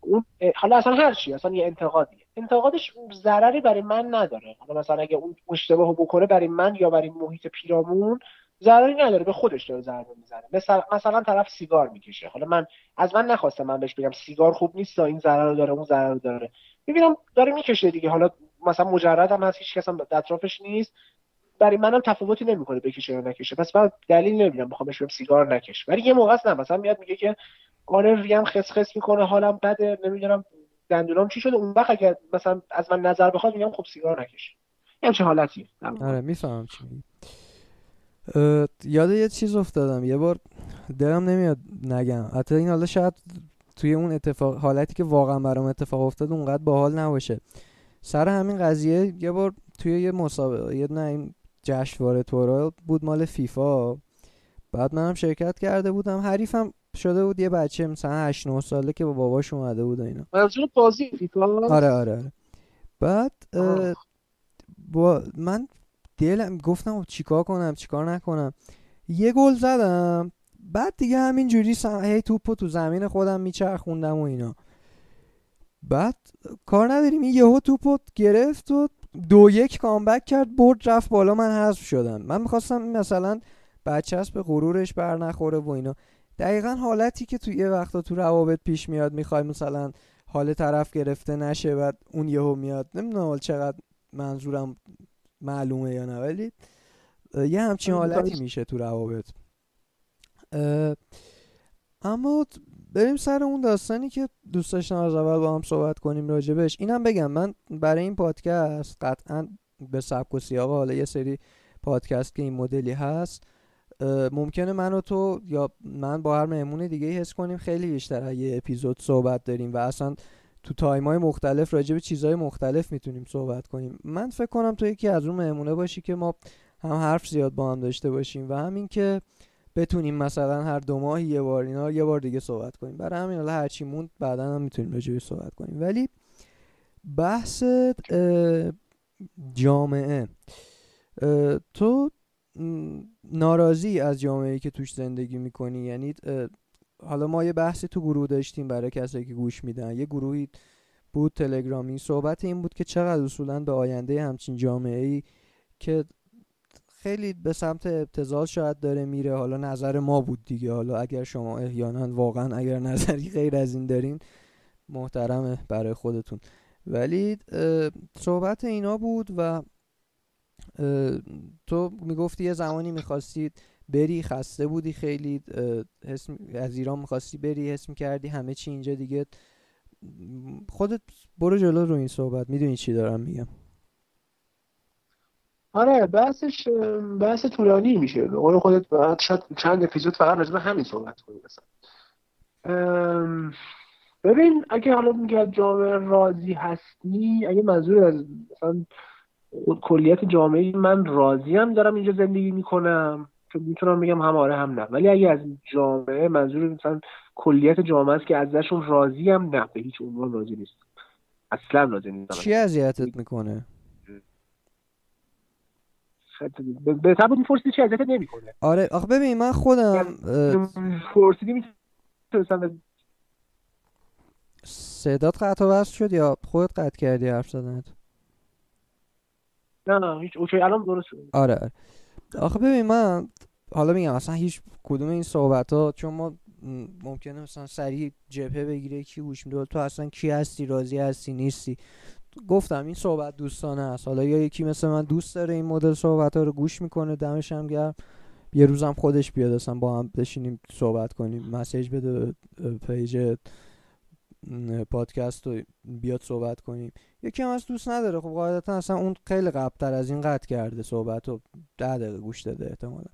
اون حالا اصلا هر چی اصلا یه انتقادیه. انتقادش ضرری برای من نداره. حالا مثلا اگه اون اشتباهو بکنه برای من یا برای محیط پیرامون ضرری نداره به خودش داره ضربه می‌زنه. مثلا مثلا طرف سیگار می‌کشه. حالا من از من نخواستم من بهش بگم سیگار خوب نیست این ضرر داره اون ضرر داره. می‌بینم داره می‌کشه دیگه. حالا مثلا مجرد هم هست هیچ کس هم اطرافش نیست. برای منم تفاوتی نمی‌کنه بکشه یا نکشه. پس من دلیل نمی‌دونم بخوام بهش سیگار نکش. ولی یه موقع نه مثلا میاد میگه که آره ریم خس خس می‌کنه حالم بده نمی‌دونم دندونام چی شده. اون وقت اگه مثلا از من نظر بخواد میگم خب سیگار نکش یه چه حالتی. آره می‌فهمم چی یاد یه چیز افتادم. یه بار دلم نمیاد نگم. حتی این حالا شاید توی اون اتفاق حالتی که واقعا برام اتفاق افتاد اونقدر باحال نباشه. سر همین قضیه یه بار توی یه مسابقه یه نه این جشنواره تورا بود مال فیفا. بعد منم شرکت کرده بودم. حریفم شده بود یه بچه مثلا 8 9 ساله که با باباش اومده بود اینا. منظور بازی فیفا؟ آره آره آره. بعد با من دلم گفتم چیکار کنم چیکار نکنم. یه گل زدم. بعد دیگه همین جوری سم... هی توپو تو زمین خودم میچرخوندم و اینا. بعد کار نداریم. این یهو توپو گرفت و دو یک کامبک کرد برد رفت بالا. من حذف شدم. من می‌خواستم مثلا بچه به غرورش بر نخوره و اینا. دقیقا حالتی که تو یه وقتا تو روابط پیش میاد می‌خوای مثلا حال طرف گرفته نشه بعد اون یهو میاد. نمی‌دونم چقدر منظورم معلومه یا نه ولی یه همچین حالتی میشه تو روابط. اما بریم سر اون داستانی که دوست داشتم از اول با هم صحبت کنیم راجبش اینم بگم من برای این پادکست قطعا به سبک و سیاق حالا یه سری پادکست که این مدلی هست ممکنه من و تو یا من با هر مهمون دیگه حس کنیم خیلی بیشتر. یه اپیزود صحبت داریم و اصلا تو تایم های مختلف راجع به چیزهای مختلف می‌تونیم صحبت کنیم. من فکر کنم تو یکی از اون مهمونه باشی که ما هم حرف زیاد با هم داشته باشیم و همین که بتونیم مثلا هر دو ماه یه بار اینا یه بار دیگه صحبت کنیم. برای همین حالا هرچی موند بعدا هم می‌تونیم راجع صحبت کنیم. ولی بحث جامعه. تو ناراضی از جامعه که توش زندگی می‌کنی؟ یعنی حالا ما یه بحثی تو گروه داشتیم برای کسایی که گوش میدن. یه گروهی بود تلگرامی. صحبت این بود که چقدر اصولا به آینده همچین جامعه ای که خیلی به سمت ابتزال شاید داره میره. حالا نظر ما بود دیگه. حالا اگر شما احیانا واقعا اگر نظری غیر از این دارین محترمه برای خودتون. ولی صحبت اینا بود و تو می‌گفتی یه زمانی می‌خواستید بری خسته بودی خیلی حس از ایران می‌خواستی بری حس می‌کردی همه چی اینجا دیگه. خودت برو جلو رو این صحبت می‌دونی چی دارم میگم. آره بحثش بحث طولانی میشه. قول خودت بعد شاید چند اپیزود فقط راجع به همین صحبت کنیم مثلا. ببین اگه حالا میگه جامعه راضی هستی اگه منظور از مثلا کلیت جامعه من راضی هم دارم اینجا زندگی می‌کنم که می‌تونم بگم هم آره هم نه. ولی اگه از جامعه منظور مثلا کلیت جامعه است که ازشون راضی هم نه به هیچ عنوان راضی نیست اصلا راضی نیستم. چی اذیتت می‌کنه؟ به تبع می‌پرسی چی اذیتت نمی‌کنه؟ آره آخه ببین من خودم پرسیدی می‌تونستم صدات قطع وصل شد یا خودت قطع کردی حرف زدنت؟ نه هیچ اوکی الان درست آره, آره. آخه ببین من حالا میگم اصلا هیچ کدوم این صحبت ها چون ما ممکنه مثلا سریع جبهه بگیره کی گوش میده تو اصلا کی هستی راضی هستی نیستی. گفتم این صحبت دوستانه است. حالا یا یکی مثل من دوست داره این مدل صحبت ها رو گوش می‌کنه دمش هم گرم. یه روزم خودش بیاد اصلا با هم بشینیم صحبت کنیم. مسیج بده پیج پادکست رو بیاد صحبت کنیم. یکی هم از دوست نداره. خب قاعدتا اصلا اون خیلی قبلتر از این قطع کرده صحبت رو. ده دقیقه گوش داده احتمالا.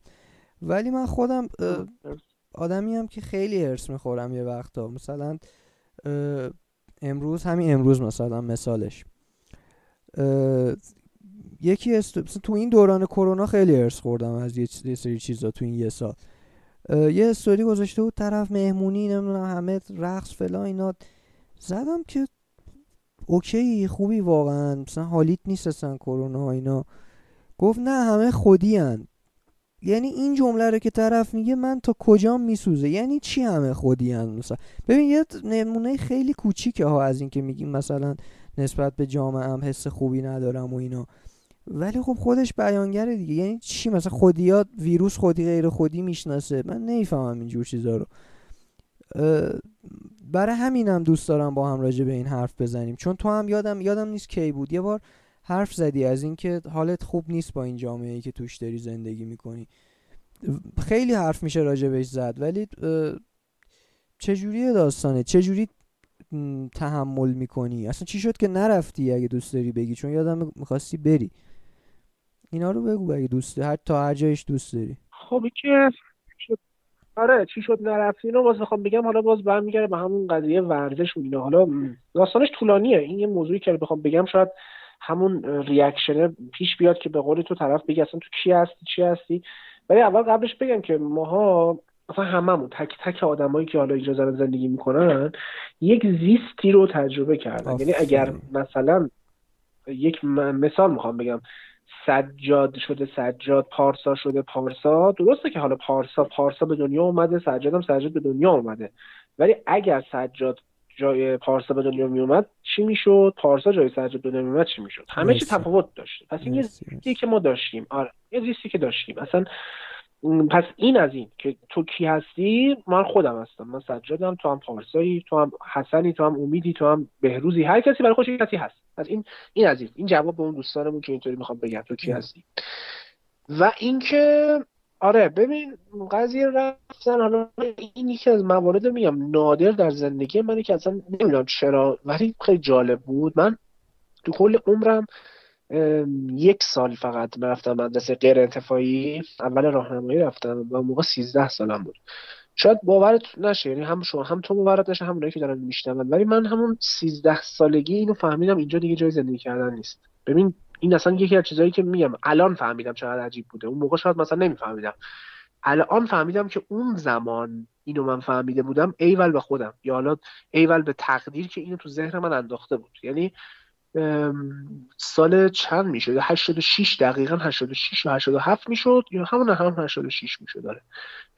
ولی من خودم آدمی هم که خیلی هرس می‌خورم یه وقتا. مثلا امروز همین امروز مثلا مثالش. یکی است تو این دوران کرونا خیلی ارس خوردم از یه سری چیزا تو این یه سال. یه استوری گذاشته بود طرف مهمونی نمی‌دونم همه رقص فلان اینا. زدم که اوکی خوبی واقعا. مثلا حالیت نیست اصلا کرونا اینا. گفت نه همه خودی هن. یعنی این جمله رو که طرف میگه من تا کجام میسوزه؟ یعنی چی همه خودی هن مثلا؟ ببین یه نمونه خیلی کوچیکه ها از این که میگیم مثلا نسبت به جامعه هم حس خوبی ندارم و اینا. ولی خب خودش بیانگره دیگه. یعنی چی؟ مثلا خودیات ویروس خودی غیر خودی می‌شناسه. من نمی‌فهمم اینجور چیزا رو. برای همینم دوست دارم با هم راجع به این حرف بزنیم. چون تو هم یادم یادم نیست کی بود. یه بار حرف زدی از اینکه حالت خوب نیست با این جامعه ای که توش داری زندگی می‌کنی. خیلی حرف میشه راجع بهش زد ولی چجوری داستانه؟ چجوری تحمل می‌کنی؟ اصلا چی شد که نرفتی اگه دوست داری بگی؟ چون یادم می‌خواستی بری. اینا رو بگو اگه دوست داری هر تا هر جایش دوست داری. خب که آره چی شد نرفتی اینو باز بخوام بگم حالا باز برمیگرده به همون قضیه ورزش و اینا. حالا داستانش طولانیه. این یه موضوعی که بخوام بگم شاید همون ریاکشن پیش بیاد که به قول تو طرف بگی اصلا تو کی هستی چی هستی؟ ولی اول قبلش بگم که ماها مثلا هممون تک تک آدمایی که حالا اینجا زندگی می‌کنن یک زیستی رو تجربه کردن. یعنی اگر مثلا یک مثال می‌خوام بگم. سجاد شده سجاد پارسا شده پارسا. درسته که حالا پارسا پارسا به دنیا اومده سجاد هم سجاد به دنیا اومده. ولی اگر سجاد جای پارسا به دنیا می اومد چی می‌شد؟ پارسا جای سجاد به دنیا می اومد چی می‌شد؟ همه چی تفاوت داشته پس این یه زیستی که ما داشتیم. آره یه زیستی که داشتیم. اصلا پس این از این که تو کی هستی؟ من خودم هستم. من سجادم تو هم پارسایی تو هم حسنی تو هم امیدی تو هم بهروزی. هر کسی برای خودش کسی هست. از این این از این. این جواب به اون دوستانمون که اینطوری می‌خوام بگم تو کی هستی. و اینکه آره ببین قضیه رفتن حالا این یکی از موارد میگم. نادر در زندگی منه که اصلا نمی‌دونم چرا ولی خیلی جالب بود. من تو کل عمرم یک سال فقط رفتم مدرسه غیر انتفاعی. اول راهنمایی رفتم و موقع 13 سالم بود. شاید باورت نشه یعنی هم شما هم تو باورت نشه هم که دارن میشنون. ولی من همون 13 سالگی اینو فهمیدم اینجا دیگه جای زندگی کردن نیست. ببین این اصلا یکی از چیزایی که میگم. الان فهمیدم چقدر عجیب بوده. اون موقع شاید مثلا نمیفهمیدم. الان فهمیدم که اون زمان اینو من فهمیده بودم ایول به خودم. یا حالا ایول به تقدیر که اینو تو ذهن من انداخته بود. یعنی سال چند میشه 86 دقیقا 86 و 87 می‌شد یا همون هم 86 می‌شد داره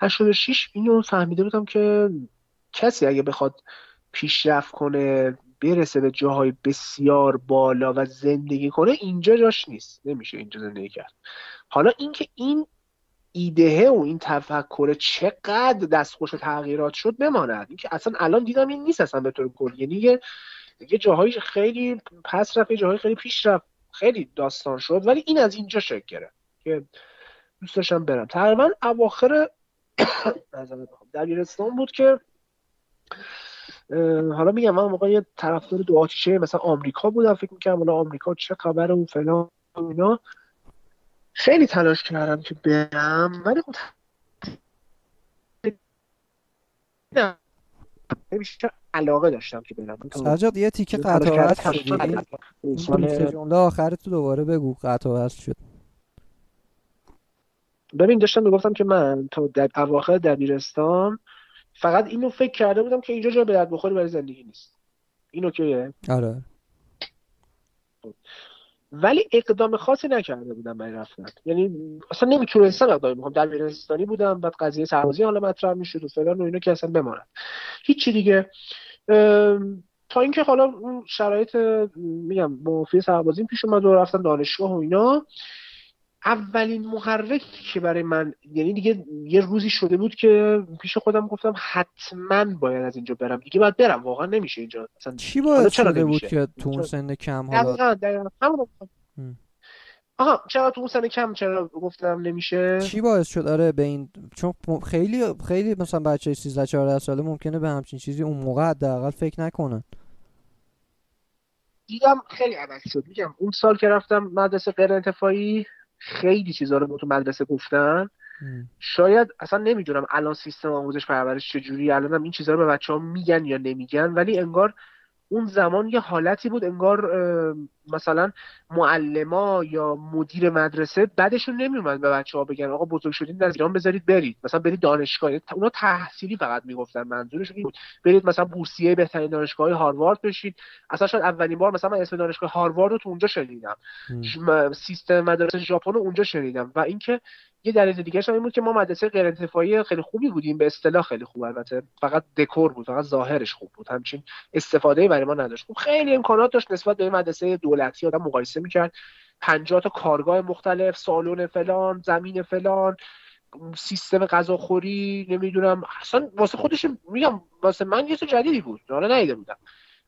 86 اینو فهمیده بودم که کسی اگه بخواد پیشرفت کنه برسه به جاهای بسیار بالا و زندگی کنه اینجا جاش نیست. نمیشه اینجا زندگی کرد. حالا اینکه این ایدهه و این تفکر چقدر دستخوش تغییرات شد بماند. اینکه اصلا الان دیدم این نیست اصلا به طور کلی. یعنی یه جاهایی خیلی پس رفت یه جاهایی خیلی پیش رفت. خیلی داستان شد ولی این از اینجا شکل گرفت که دوست داشتم برم. تقریبا اواخر (coughs) دبیرستان بود که حالا میگم من موقع یه طرفدار دو آتیشه مثلا آمریکا بودم فکر می‌کنم حالا آمریکا چه خبر اون فلان اینا. خیلی تلاش کردم که برم ولی خب علاقه داشتم که برم سجاد یه تیکه قطع شد. جمله آخر تو دوباره بگو قطع هست شد. ببین داشتم می‌گفتم که من تا در اواخر دبیرستان فقط اینو فکر کرده بودم که اینجا جا به درد بخوری برای زندگی نیست. اینو که آره. ولی اقدام خاصی نکرده بودم برای رفتن. یعنی اصلا نمی‌تونستم اقدام بکنم در بیرستانی بودم بعد قضیه سربازی حالا مطرح می‌شد و فلان و اینا که اصلا بماند. هیچی دیگه. تا اینکه حالا اون شرایط میگم موفی سربازی پیش اومد و رفتن دانشگاه و اینا. اولین محرک که برای من یعنی دیگه یه روزی شده بود که پیش خودم گفتم حتما باید از اینجا برم. دیگه باید برم واقعا نمیشه اینجا. چی باید شده بود که تو اون سن کم حالا؟ دقیقا آها چرا تو اون سن کم چرا گفتم نمیشه؟ چی باعث شد؟ آره به این چون خیلی خیلی مثلا بچه 13 14 ساله ممکنه به همچین چیزی اون موقع حداقل فکر نکنن. دیدم خیلی عوض شد. میگم اون سال که رفتم مدرسه غیر انتفاعی خیلی چیزا رو تو مدرسه گفتن. شاید اصلا نمی‌دونم الان سیستم آموزش پرورش چجوری الانم این چیزا رو به بچه ها میگن یا نمیگن ولی انگار اون زمان یه حالتی بود انگار مثلا معلما یا مدیر مدرسه بعدشون نمیومد به بچه ها بگن آقا بزرگ شدین از ایران بذارید برید. مثلا برید دانشگاه. اونا تحصیلی فقط می‌گفتن منظورشون بود. برید مثلا بورسیه بهترین دانشگاه هاروارد بشید. اصلا شاید اولین بار مثلا من اسم دانشگاه هاروارد رو تو اونجا شنیدم. سیستم مدرسه ژاپن رو اونجا شنیدم. و اینکه یه دلیل دیگه این بود که ما مدرسه غیر انتفاعی خیلی خوبی بودیم به اصطلاح خیلی خوب البته. فقط دکور بود فقط ظاهرش خوب بود همچین استفاده برای ما نداشت. خب خیلی امکانات داشت نسبت به مدرسه دولتی آدم مقایسه می‌کرد. 50 تا کارگاه مختلف سالن فلان زمین فلان سیستم غذاخوری نمی‌دونم. اصلا واسه خودش میگم واسه من یه جدیدی بود. حالا نیده بودم.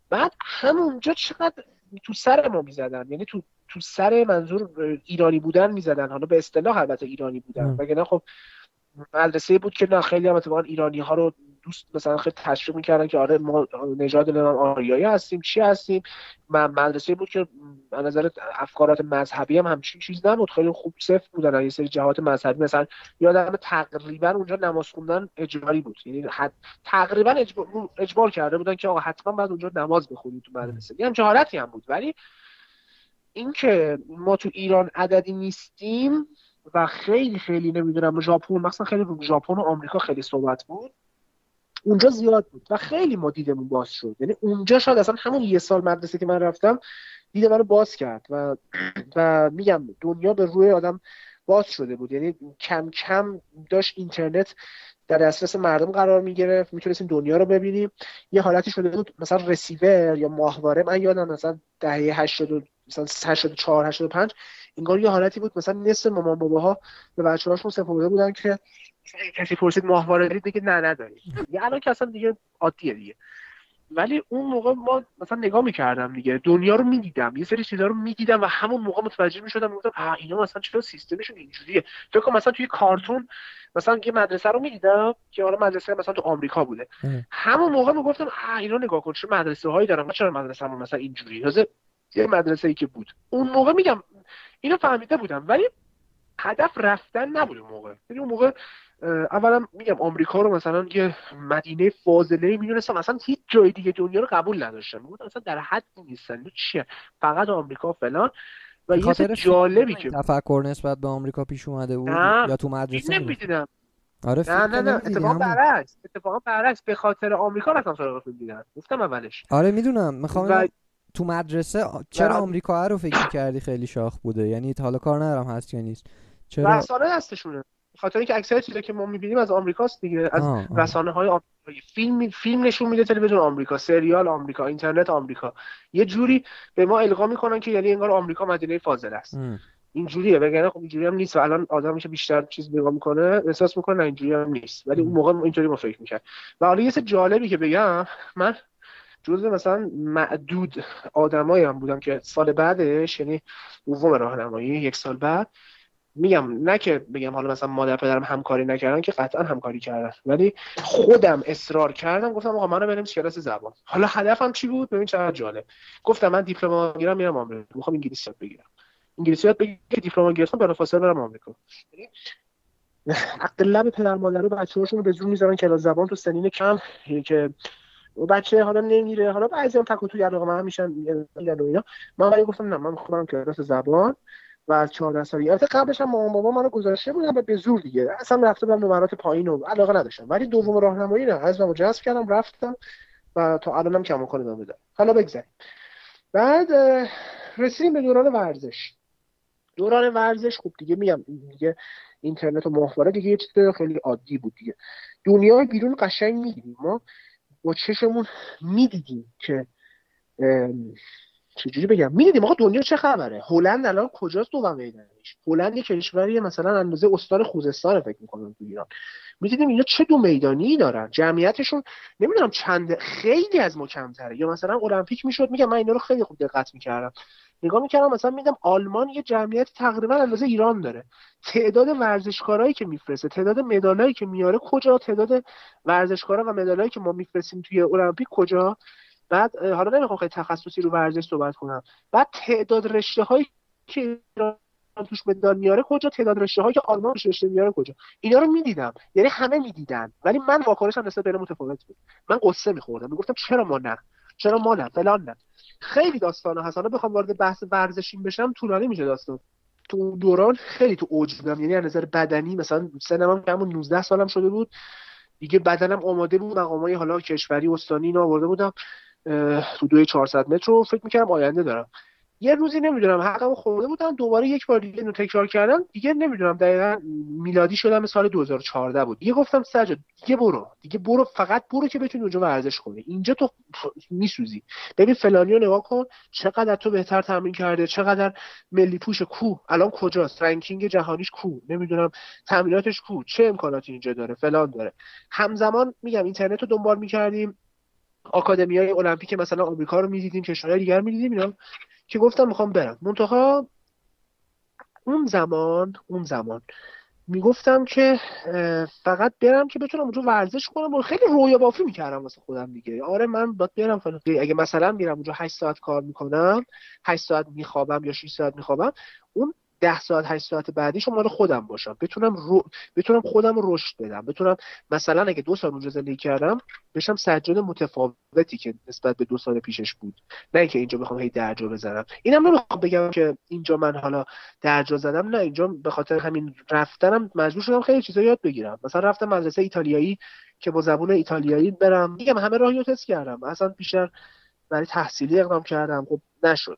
بعد همونجا چقدر تو سر ما می‌زدن. یعنی تو تو سر منظور ایرانی بودن می‌زدن. حالا به اصطلاح البته ایرانی بودن. وگرنه خب مدرسه بود که نه خیلی هم اتفاقا ایرانی ها رو دوست مثلا خیلی تشویق می‌کردن که آره ما نژاد نمی‌دونم آریایی هستیم چی هستیم. من مدرسه بود که به نظر افکارات مذهبی هم همچین چیز نبود. خیلی خوب صفر بودن. یه سری جهات مذهبی مثلا یادم تقریبا اونجا نماز خوندن اجباری بود. یعنی حد تقریبا اجبار, اجبار کرده بودن که آقا حتما بعد اونجا نماز بخونید تو مدرسه. یه همچین حالتی هم بود. ولی اینکه ما تو ایران عددی نیستیم و خیلی خیلی نمی‌دونم ژاپن مثلا خیلی رو ژاپن و آمریکا خیلی صحبت بود. اونجا زیاد بود و خیلی ما دیدمون باز شد. یعنی اونجا شاید اصلا همون یه سال مدرسه که من رفتم دیده منو باز کرد و و میگم دنیا به روی آدم باز شده بود. یعنی کم کم داشت اینترنت در دسترس مردم قرار می‌گرفت می‌تونستیم دنیا رو ببینیم. یه حالتی شده بود مثلا رسیور یا ماهواره من یادم مثلا دهه 80 مثلا 84 85 انگار یه حالتی بود. مثلا نصف مامان باباها به بچه‌هاشون سپرده بودن که کسی پرسید ماهواره دارید دیگه نه نداریم. یه الان که اصلا دیگه عادیه دیگه. ولی اون موقع ما مثلا نگاه می‌کردم دیگه. دنیا رو می‌دیدم. یه سری چیزا رو می‌دیدم و همون موقع متوجه می‌شدم می‌گفتم آ اینا مثلا چرا سیستمشون اینجوریه؟ فکر کنم مثلا توی کارتون مثلا یه مدرسه رو می‌دیدم که حالا مدرسه مثلا تو آمریکا بوده. همون موقع می‌گفتم آ اینا نگاه کن چه مدرسه هایی دارن چرا مدرسه مثلا اینجوری یه مدرسه ای که بود. اون موقع میگم اینو فهمیده بودم ولی هدف رفتن نبود اون موقع. یعنی اون موقع اولا میگم آمریکا رو مثلا یه مدینه فاضله می‌دونستم مثلا هیچ جای دیگه دنیا رو قبول نداشتن. می‌گفتن اصلا در حد نیستن. چیه؟ فقط آمریکا فلان. و یه جالبی که تفکر نسبت به آمریکا پیش اومده بود یا تو مدرسه نمی‌دیدم. آره نه نه نه. اتفاقا برعکس. اتفاقا برعکس. به خاطر آمریکا رفتم سراغ فیلم دیدن. گفتم اولش. آره می‌دونم. می‌خوام و... تو مدرسه چرا آمریکا رو فکر کردی خیلی شاخ بوده؟ یعنی حالا کار ندارم هست یا نیست. چرا؟ رسانه هستشونه خاطر اینکه اکثر چیزا که ما می‌بینیم از آمریکاست دیگه. از رسانه های آمریکایی. فیلم فیلم نشون میده تلویزیون آمریکا سریال آمریکا اینترنت آمریکا. یه جوری به ما القا می‌کنن که یعنی انگار آمریکا مدینه فاضل است. اینجوریه. وگرنه خب اینجوری هم نیست و الان آدم میشه بیشتر چیز نگاه می‌کنه. احساس می‌کنه اینجوری هم نیست. ولی اون موقع اینطوری ما فکر می‌کرد و حالا یه جالبی که بگم من جزء مثلا معدود آدمایی هم بودم که سال بعدش یعنی دوم راهنمایی یک سال بعد. میگم نه که بگم حالا مثلا مادر پدرم همکاری نکردن که قطعا همکاری کردن. ولی خودم اصرار کردم گفتم آقا منو بریم کلاس زبان. حالا هدفم چی بود؟ ببین چقدر جالب. گفتم من دیپلم می‌گیرم میرم آمریکا. می‌خوام انگلیسی یاد بگیرم. انگلیسی یاد بگیرم دیپلم گرفتم بلافاصله برم آمریکا. عقد لب پدر مادر رو بچه‌هاشون رو به زور می‌ذارن کلاس زبان تو سنین کم که بچه حالا نمیره. حالا بعضی هم تک و علاقه من میشن میگن اینا. من ولی گفتم نه من می‌خوام کلاس زبان و از 14 سالگی البته قبلش هم مامان بابا منو گذاشته بودن و به زور دیگه. اصلا رفته بودم نمرات پایین و علاقه نداشتم. ولی دوم راهنمایی نه. از من جذب کردم رفتم و تا الانم کم کنه ادامه دادم حالا بگذاریم. بعد رسیدیم به دوران ورزش. دوران ورزش خوب دیگه میگم دیگه اینترنت و ماهواره دیگه یه چیز خیلی عادی بود دیگه. دنیای بیرون قشنگ می‌دیدیم ما. با چشمون می‌دیدیم که چجوری بگم؟ می‌دیدیم آقا دنیا چه خبره؟ هلند الان کجاست دو میدانش هلند یه کشوری مثلا اندازه استان خوزستان فکر می‌کنم تو ایران. می‌دیدیم اینا چه دو میدانی دارن؟ جمعیتشون نمی‌دونم چند خیلی از ما کمتره. یا مثلا المپیک می‌شد میگم من اینا رو خیلی خوب دقت می‌کردم. نگاه می‌کردم مثلا میدم آلمان یه جمعیت تقریبا اندازه ایران داره. تعداد ورزشکارایی که میفرسته تعداد مدالایی که میاره کجا؟ تعداد ورزشکارا و مدالایی که ما میفرستیم توی المپیک کجا؟ بعد حالا نمی‌خوام خیلی تخصصی رو ورزش صحبت کنم. بعد تعداد رشته هایی که توش مدال میاره کجا؟ تعداد رشته هایی که آلمان رشته میاره کجا؟ اینا رو می‌دیدم. یعنی همه می‌دیدن. ولی من واکنشم نسبت به متفاوت بود. من قصه میخوردم. می‌گفتم چرا ما نه؟ چرا ما نه؟ فلان نه. خیلی داستان هست. حالا بخوام وارد بحث ورزشین بشم طولانی میشه داستان. تو دوران خیلی تو اوج بودم. یعنی از نظر بدنی مثلا سنم هم همون 19 سالم شده بود. دیگه بدنم آماده بود مقامای حالا کشوری استانی اینا آورده بودم. تو دوی 400 متر رو فکر می‌کردم آینده دارم. یه روزی نمی‌دونم حقمو خورده بودم دوباره یک بار دیگه اینو تکرار کردم دیگه نمی‌دونم دقیقا میلادی شدم سال 2014 بود. دیگه گفتم سجاد دیگه برو دیگه برو فقط برو که بتونی اونجا ورزش کنی اینجا تو میسوزی. ببین فلانی رو نگاه کن چقدر تو بهتر تمرین کرده چقدر ملی پوش کو الان کجاست؟ رنکینگ جهانیش کو؟ نمی‌دونم تمریناتش کو؟ چه امکاناتی اینجا داره؟ فلان داره. همزمان میگم اینترنت رو دنبال می‌کردیم آکادمی های المپیک مثلا آمریکا رو می‌دیدیم کشورهای دیگر می‌دیدیم اینا که گفتم می‌خوام برم. منتها اون زمان اون زمان می‌گفتم که فقط برم که بتونم اونجا ورزش کنم. و خیلی رویا بافی می‌کردم واسه خودم دیگه. آره من باید برم فلان. اگه مثلا میرم اونجا 8 ساعت کار می‌کنم 8 ساعت میخوابم یا 6 ساعت میخوابم اون ده ساعت هشت ساعت بعدیش مال خودم باشم. بتونم رو... بتونم خودم رشد بدم. بتونم مثلا اگه دو سال اونجا زندگی کردم بشم سجاد متفاوتی که نسبت به دو سال پیشش بود. نه اینکه اینجا بخوام هی درجا بزنم. اینم نمی‌خوام بگم که اینجا من حالا درجا زدم. نه اینجا به خاطر همین رفتنم مجبور شدم خیلی چیزا یاد بگیرم. مثلا رفتم مدرسه ایتالیایی که با زبون ایتالیایی برم. میگم همه راهی رو تست کردم. اصلا بیشتر برای تحصیلی اقدام کردم. خب نشد.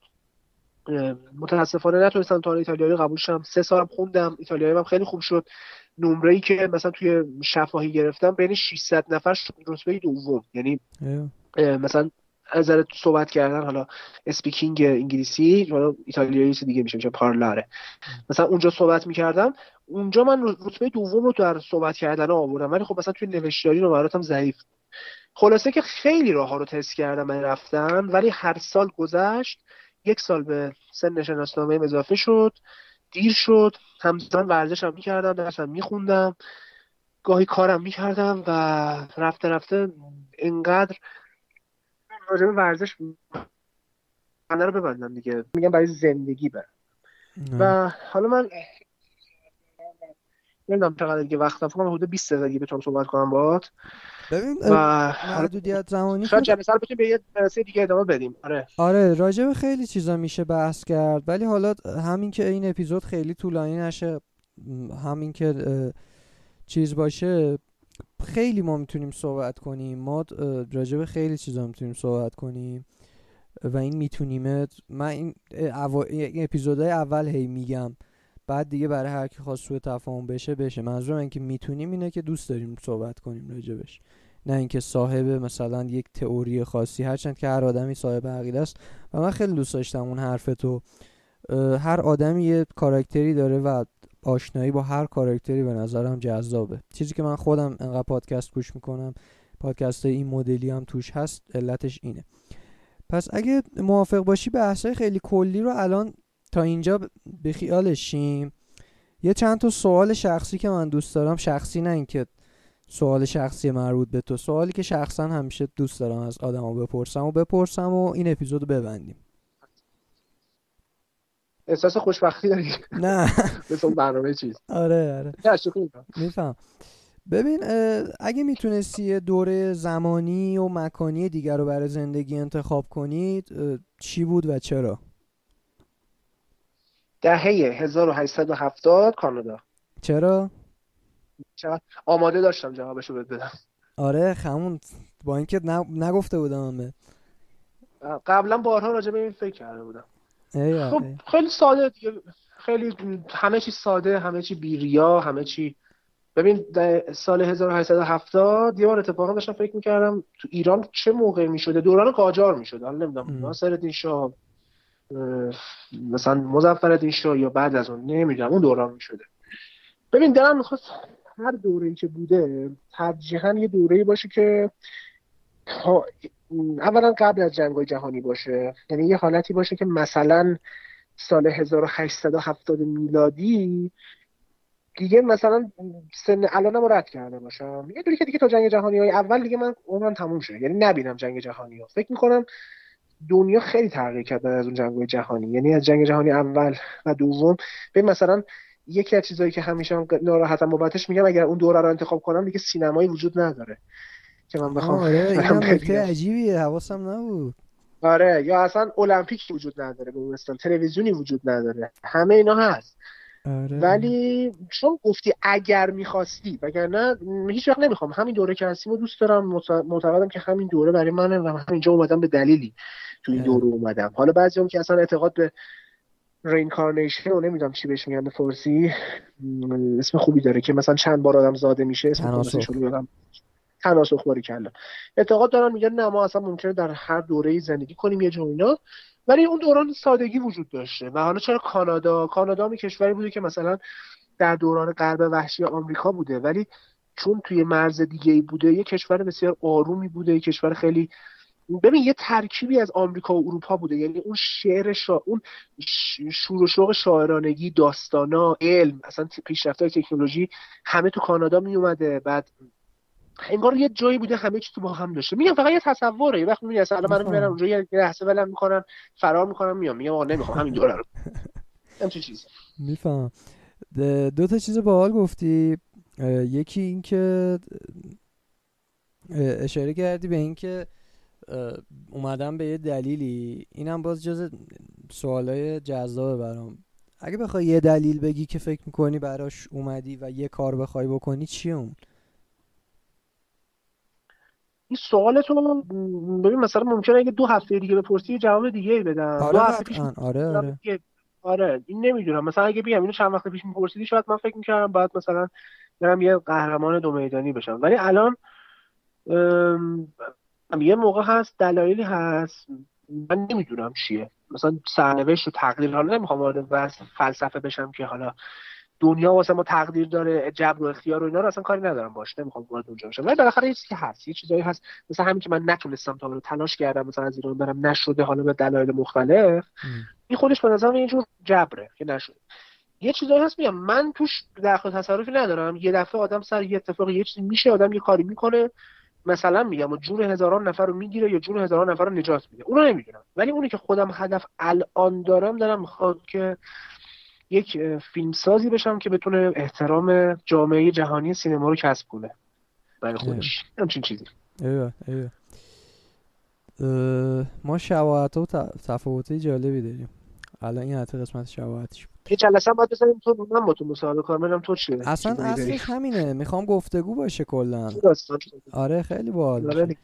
متاسفانه نتونستم تا ایتالیایی قبول شم سه سالم خوندم. ایتالیایی هم خیلی خوب شد. نمره ای که مثلا توی شفاهی گرفتم بین 600 نفر شد. رتبه دوم. یعنی مثلا از صحبت کردن حالا اسپیکینگ انگلیسی حالا ایتالیایی دیگه میشه میشه پارلاره. مثلا اونجا صحبت می‌کردم. اونجا من رتبه دوم رو در صحبت کردن آوردم. ولی خب مثلا توی نوشتاری نمراتم ضعیف خلاصه که خیلی راه ها رو تست کردم من رفتن. ولی هر سال گذشت یک سال به سن شناسنامه اضافه شد دیر شد همزمان ورزش هم می‌کردم درسم میخوندم گاهی کارم می‌کردم و رفته رفته انقدر راجع ورزش من رو ببندم دیگه. میگم برای زندگی برم. و حالا من نمی‌دونم چقدر دیگه وقت فکر حدود 20 دقیقه بتونم صحبت کنم باهات. ببین و محدودیت زمانی شاید سال بتونیم به یه جلسه دیگه ادامه بدیم. آره. آره راجع به خیلی چیزا میشه بحث کرد. ولی حالا همین که این اپیزود خیلی طولانی نشه همین که چیز باشه خیلی ما می‌تونیم صحبت کنیم. ما راجع به خیلی چیزا می‌تونیم صحبت کنیم. و این می‌تونیم من این اپیزودهای اول هی میگم. بعد دیگه برای هر کی خواست سوء تفاهم بشه بشه. منظورم این که می‌تونیم اینه که دوست داریم صحبت کنیم راجبش. نه اینکه صاحب مثلا یک تئوری خاصی. هرچند که هر آدمی صاحب عقیده است و من خیلی دوست داشتم اون حرف تو. هر آدمی یه کاراکتری داره و آشنایی با هر کاراکتری به نظرم جذابه. چیزی که من خودم انقدر پادکست گوش می‌کنم پادکست این مدلی هم توش هست علتش اینه. پس اگه موافق باشی بحثای خیلی کلی رو الان تا اینجا به خیالشیم یه چند تا سوال شخصی که من دوست دارم. شخصی نه اینکه سوال شخصی مربوط به تو. سوالی که شخصا همیشه دوست دارم از آدما بپرسم و بپرسم و این اپیزود ببندیم. احساس خوشبختی داری؟ نه. (laughs) مثل برنامه چیز. آره آره. میفهم. ببین اگه می‌تونستی دوره زمانی و مکانی دیگر رو برای زندگی انتخاب کنید چی بود و چرا؟ دهه 1870 کانادا. چرا؟ چرا؟ آماده داشتم جوابشو بهت بدم. آره خمون با اینکه نگفته بودم به قبلا بارها راجع به این فکر کرده بودم. ای خب خیلی ساده دیگه. خیلی همه چی ساده همه چی بیریا همه چی. ببین سال 1870 یه بار اتفاقا داشتم فکر می‌کردم تو ایران چه موقع می‌شده؟ دوران قاجار می‌شده حالا نمی‌دونم. ناصرالدین شاه مثلا مزفر شاه یا بعد از اون نمی‌دونم اون دوران می‌شده. ببین دلم می‌خواست هر دوره که بوده ترجیحاً یه دوره باشه که اولا قبل از جنگ جهانی باشه. یعنی یه حالتی باشه که مثلا سال 1870 میلادی دیگه مثلا سن الانم رد کرده باشم. یه دوری که دیگه تا جنگ جهانی های اول دیگه من عمرم تموم شده یعنی نبینم جنگ جهانی ها فکر می‌کنم دنیا خیلی تغییر کرد از اون جنگ جهانی. یعنی از جنگ جهانی اول و دوم به مثلا یکی از چیزایی که همیشه ناراحتم بابتش میگم اگر اون دوره رو انتخاب کنم دیگه سینمایی وجود نداره که من بخوام آره این عجیبیه حواسم نبود. آره یا اصلا المپیک وجود نداره به مثلا تلویزیونی وجود نداره همه اینا هست. آره. ولی چون گفتی اگر می‌خواستی وگرنه هیچ وقت نمی‌خوام. همین دوره که هستیم و دوست دارم. معتقدم که همین دوره برای منه و همینجا اومدم به دلیلی. تو این دوره اومدم. حالا بعضی هم که اصلا اعتقاد به reincarnation و نمی‌دونم چی بهش میگن فارسی. اسم خوبی داره که مثلا چند بار آدم زاده میشه اسم تناسخ. تناسخ باری کلا. اعتقاد دارن میگن نه ما اصلا ممکنه در هر دوره زندگی کنیم یه جوینا ولی اون دوران سادگی وجود داشته. و حالا چرا کانادا؟ کانادا می کشوری بوده که مثلا در دوران غرب وحشی آمریکا بوده. ولی چون توی مرز دیگه ای بوده یه کشور بسیار آرومی بوده یه کشور خیلی ببین یه ترکیبی از آمریکا و اروپا بوده. یعنی اون شعر شا... اون شور و شوق شاعرانگی داستانا علم اصلا پیشرفت تکنولوژی همه تو کانادا می اومده بعد انگار یه جایی بوده همه چی تو با هم داشته. میگم فقط یه تصوره. یه وقت می‌بینی اصلا من میرم اونجا یه لحظه ولم می‌کنم فرار می‌کنم میام. میگم آقا نمی‌خوام. همین دوره رو. (laughs) همچین چیز میفهم دو تا چیز باحال گفتی. یکی این که اشاره کردی به اینکه اومدم به یه دلیلی. اینم باز جز سوالای جذابه برام. اگه بخوای یه دلیل بگی که فکر می‌کنی براش اومدی و یه کار بخوای بکنی چیه اون؟ این سوالتون ببین مثلا ممکنه اگه دو هفته دیگه بپرسی جواب دیگه ای بدم. آره دو هفته پیش آره آره. آره این نمی‌دونم. مثلا اگه بیام اینو چند وقت پیش میپرسیدی شاید من فکر می‌کردم بعد مثلا برم یه قهرمان دو میدانی بشم. ولی الان یه موقع هست دلایلی هست. من نمی‌دونم چیه. مثلا سرنوشت و تقدیر حالا نمی‌خوام وارد فلسفه بشم که حالا دنیا واسه ما تقدیر داره جبر و اختیار و اینا رو اصلا کاری ندارم باش نمی‌خوام وارد اونجا بشم. ولی بالاخره یه چیزی هست یه چیزایی هست. مثلا همین که من نتونستم تا رو تلاش کردم مثلا از ایران برم نشده حالا به دلایل مختلف. این خودش به نظرم یه جور جبره که نشده. یه چیزایی هست میگم من توش دخل تصرفی ندارم. یه دفعه آدم سر یه اتفاقی یه چیزی میشه آدم یه کاری می‌کنه. مثلا میگم و جون هزاران نفر رو می‌گیره یا جون هزاران نفر رو نجات میده. اونو نمی‌دونم ولی اونی که خودم هدف الان دارم دارم می‌خواد که یک فیلمسازی بشم که بتونه احترام جامعه جهانی سینما رو کسب کنه. برای خودش. همچین چیزی. ایوه ایوه. ما شواهت و تفاوتی جالبی داریم. الان این حتی قسمت شواهتش یه جلسه باید بزنیم تو من با تو مصاحبه کنم ببینم تو چیه اصلا اصلش همینه. می‌خوام گفتگو باشه کلا. آره خیلی باحال آره.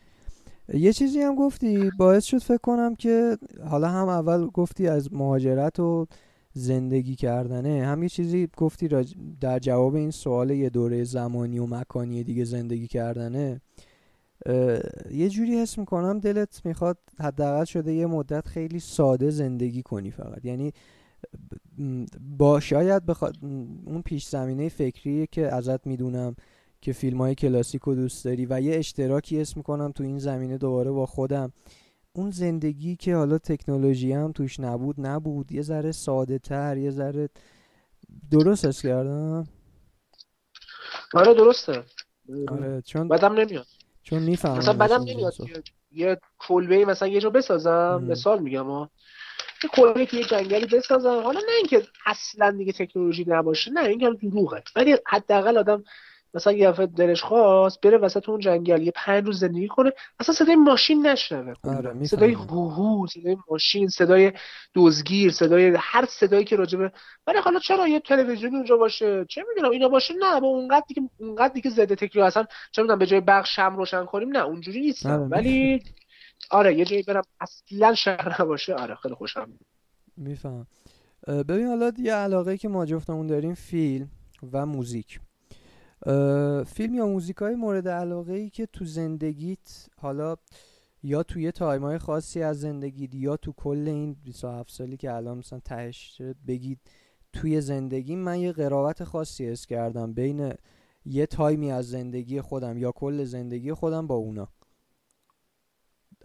یه چیزی هم گفتی باعث شد فکر کنم که حالا هم اول گفتی از مهاجرت و زندگی کردنه. هم یه چیزی گفتی در جواب این سوال یه دوره زمانی و مکانی دیگه زندگی کردنه. یه جوری حس می‌کنم دلت می‌خواد حداقل شده یه مدت خیلی ساده زندگی کنی فقط. یعنی با شاید بخواد اون پیش زمینه فکریه که ازت می‌دونم که فیلم های کلاسیک رو دوست داری و یه اشتراکی اسم می‌کنم تو این زمینه دوباره با خودم. اون زندگی که حالا تکنولوژی هم توش نبود نبود. یه ذره ساده تر یه ذره درست اس کردم؟ آره درسته. آره چون بدم نمیاد. چون می‌فهمم مثلا بدم نمیاد یه کلبه مثلا یه جا بسازم مثال میگم ها. که یه جنگلی بسازم حالا نه اینکه اصلا دیگه تکنولوژی نباشه نه این دروغه. ولی حداقل آدم مثلا یه دفعه دلش خواست بره وسط اون جنگل یه پنج روز زندگی کنه اصلا صدای ماشین نشنوه. آره صدای هوهو صدای ماشین صدای دوزگیر صدای هر صدایی که راجبه. ولی حالا چرا یه تلویزیون اونجا باشه؟ چه می‌دونم اینا باشه؟ نه با اونقدر که اونقدر که زده تکنولوژی اصلا چه می‌دونم به جای بخش شم روشن کنیم نه اونجوری نیست. آره. ولی آره یه جایی برم اصلا شهر نباشه. آره خیلی خوشم میفهم. ببین حالا یه علاقه که ما جفتمون داریم فیلم و music. فیلم یا music های مورد علاقه ای که تو زندگیت حالا یا توی time های خاصی از زندگیت یا تو کل این 27 سالی که الان مثلا تهش بگید توی زندگی من یه قرابت خاصی حس کردم بین یه time ی از زندگی خودم یا کل زندگی خودم با اونا.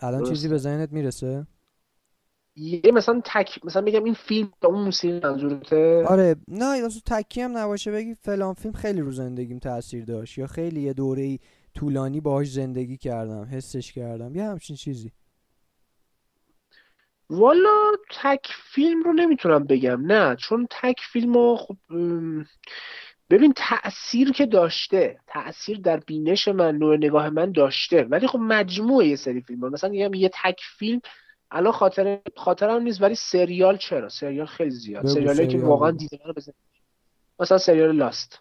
الان چیزی به ذهنت می‌رسه؟ یه مثلا تک مثلا بگم این فیلم یا اون موسیقی منظورته؟ آره نه اصلا تکی هم نباشه بگی فلان فیلم خیلی رو زندگیم تاثیر داشت یا خیلی یه دوره طولانی باهاش زندگی کردم حسش کردم یه همچین چیزی. والا تک فیلم رو نمی‌تونم بگم نه چون تک فیلم رو خب ببین تاثیر که داشته تاثیر در بینش من نوع نگاه من داشته. ولی خب مجموعه یه سری فیلم ها. مثلا یه تک فیلم الان خاطر خاطرم نیست ولی سریال چرا؟ سریال خیلی زیاد. سریالی که واقعا دیده رو بزن. مثلا سریال لاست.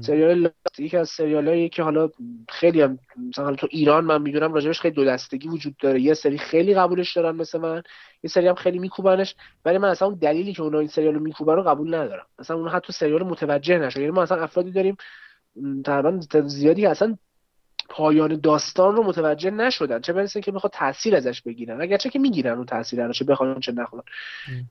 سریال لاست یکی از سریالایی که حالا خیلی هم مثلا تو ایران من می‌دونم راجبش خیلی دو دستگی وجود داره. یه سری خیلی قبولش دارن مثل من یه سری هم خیلی میکوبنش ولی من اصلا اون دلیلی که اونا این سریال رو میکوبن رو قبول ندارم. مثلا اون حتی سریال متوجه نشه یعنی ما اصلا افرادی داریم تقریبا زیادی اصلا پایان داستان رو متوجه نشدن. چه برسه که بخواد تاثیر ازش بگیرن. اگرچه که می‌گیرن اون تاثیر رو چه بخوان چه نخوان.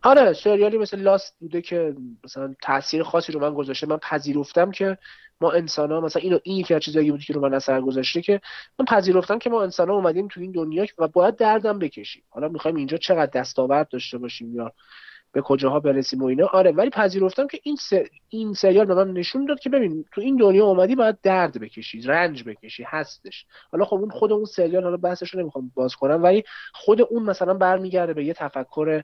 آره سریالی مثل لاست بوده که مثلا تاثیر خاصی رو من گذاشته. من پذیرفتم که ما انسان ها مثلا اینو این یکی از چیزایی بود که رو من اثر گذاشته که من پذیرفتم که ما انسان ها اومدیم تو این دنیا و باید دردم بکشیم. حالا می‌خوایم اینجا چقدر دستاورد داشته باشیم یا به کجاها برسیم و اینا. آره ولی پذیرفتم که این این سریال به من نشون داد که ببین تو این دنیا اومدی باید درد بکشی رنج بکشی هستش. حالا خب اون خود اون سریال حالا بحثش رو نمی‌خوام باز کنم ولی خود اون مثلا برمیگرده به یه تفکر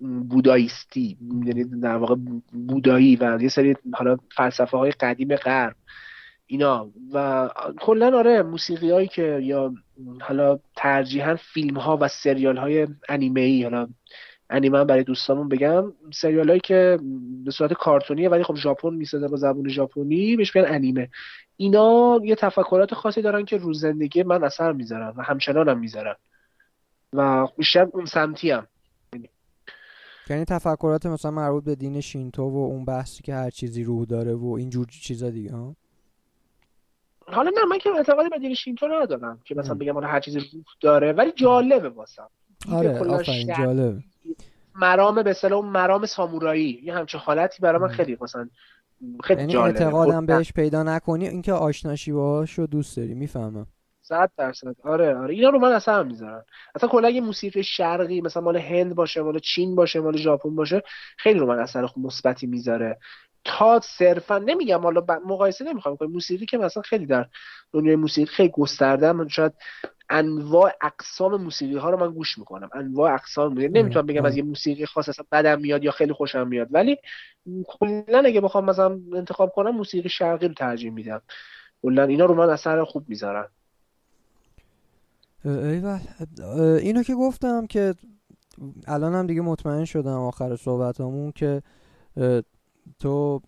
بودایستی یعنی در واقع بودایی و یه سری حالا فلسفه های قدیم غرب اینا. و کلا آره موسیقی هایی که یا حالا ترجیحا فیلم ها و سریال های انیمه ای حالا انیمه برای دوستامون بگم سریال هایی که به صورت کارتونیه ولی خب ژاپن می‌سازه با زبون ژاپنی بهش میگن انیمه. اینا یه تفکرات خاصی دارن که رو زندگی من اثر می‌ذارن و همچنان هم می‌ذارن. و بیشتر اون سمتی هم یعنی تفکرات مثلا مربوط به دین شینتو و اون بحثی که هر چیزی روح داره و اینجور چیزا دیگه ها؟ حالا نه من که اعتقادی به دین شینتو ندارم که مثلا بگم هر چیزی روح داره ولی جالبه واسم. آره آفرین جالب مرام به اصطلاح مرام سامورایی. یه همچه حالتی برای من خیلی مثلا خیلی یعنی جالبه. اعتقادم بهش پیدا نکنی اینکه آشناشی باهاشو دوست داری می‌فهمم. صد درصد. آره آره. اینا رو من اصلا هم می‌ذارم. اصلا کلا اگه موسیقی شرقی مثلا مال هند باشه مال چین باشه مال ژاپن باشه خیلی رو من اثر خوب مثبتی می‌ذاره. تا صرفا نمیگم حالا مقایسه نمی‌خوام کنم. موسیقی که مثلا خیلی در دنیای موسیقی خیلی گسترده من شاید انواع اقسام موسیقی ها رو من گوش می‌کنم. انواع اقسام موسیقی نمی‌تونم بگم از یه موسیقی خاص اصلا بدم میاد یا خیلی خوشم میاد. ولی کلا اگه بخوام مثلا انتخاب کنم موسیقی شرقی رو ترجیح میدم. کلا اینا رو من اثر خوب می‌ذارن ایول. اینو که گفتم که الان هم دیگه مطمئن شدم آخر صحبت همون که تو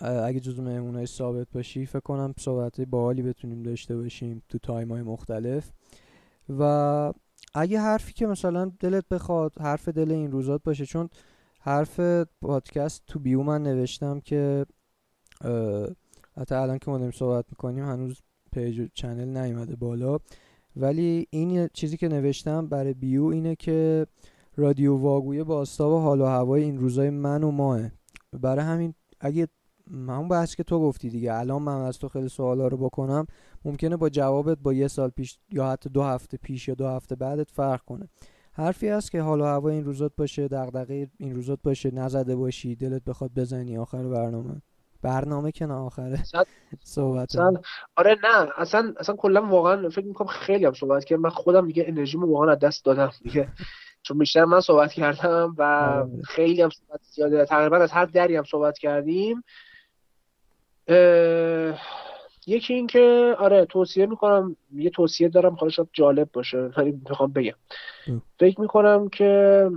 اگه جزو مهمونای ثابت باشی فکر کنم صحبت باحالی بتونیم داشته باشیم تو تایم های مختلف. و اگه حرفی که مثلا دلت بخواد حرف دل این روزات باشه چون حرف پادکست تو bio من نوشتم که حتی الان که ما داریم صحبت می‌کنیم هنوز page و channel نیومده بالا. ولی این چیزی که نوشتم برای bio اینه که رادیو واگویه و حال و هوای این روزای من و ما. برای همین اگه همون بحث که تو گفتی دیگه الان من از تو خیلی سوالا رو بکنم ممکنه با جوابت با یه سال پیش یا حتی دو هفته پیش یا دو هفته بعدت فرق کنه. حرفی هست که حال و هوا این روزات باشه دغدغه این روزات باشه نزده باشی دلت بخواد بزنی آخر برنامه. برنامه که نه آخره صحبت آره نه اصلا اصلا کلا واقعا فکر می‌کنم خیلی هم صحبت کردم من خودم دیگه انرژیمو واقعا از دست دادم. دیگه چون بیشتر من صحبت کردم و آره. خیلی هم صحبت زیاده. تقریبا از هر دری هم صحبت کردیم. یکی این که آره توصیه می‌کنم یه توصیه دارم خواهد شاید جالب باشه ولی می‌خوام بگم. فکر می‌کنم که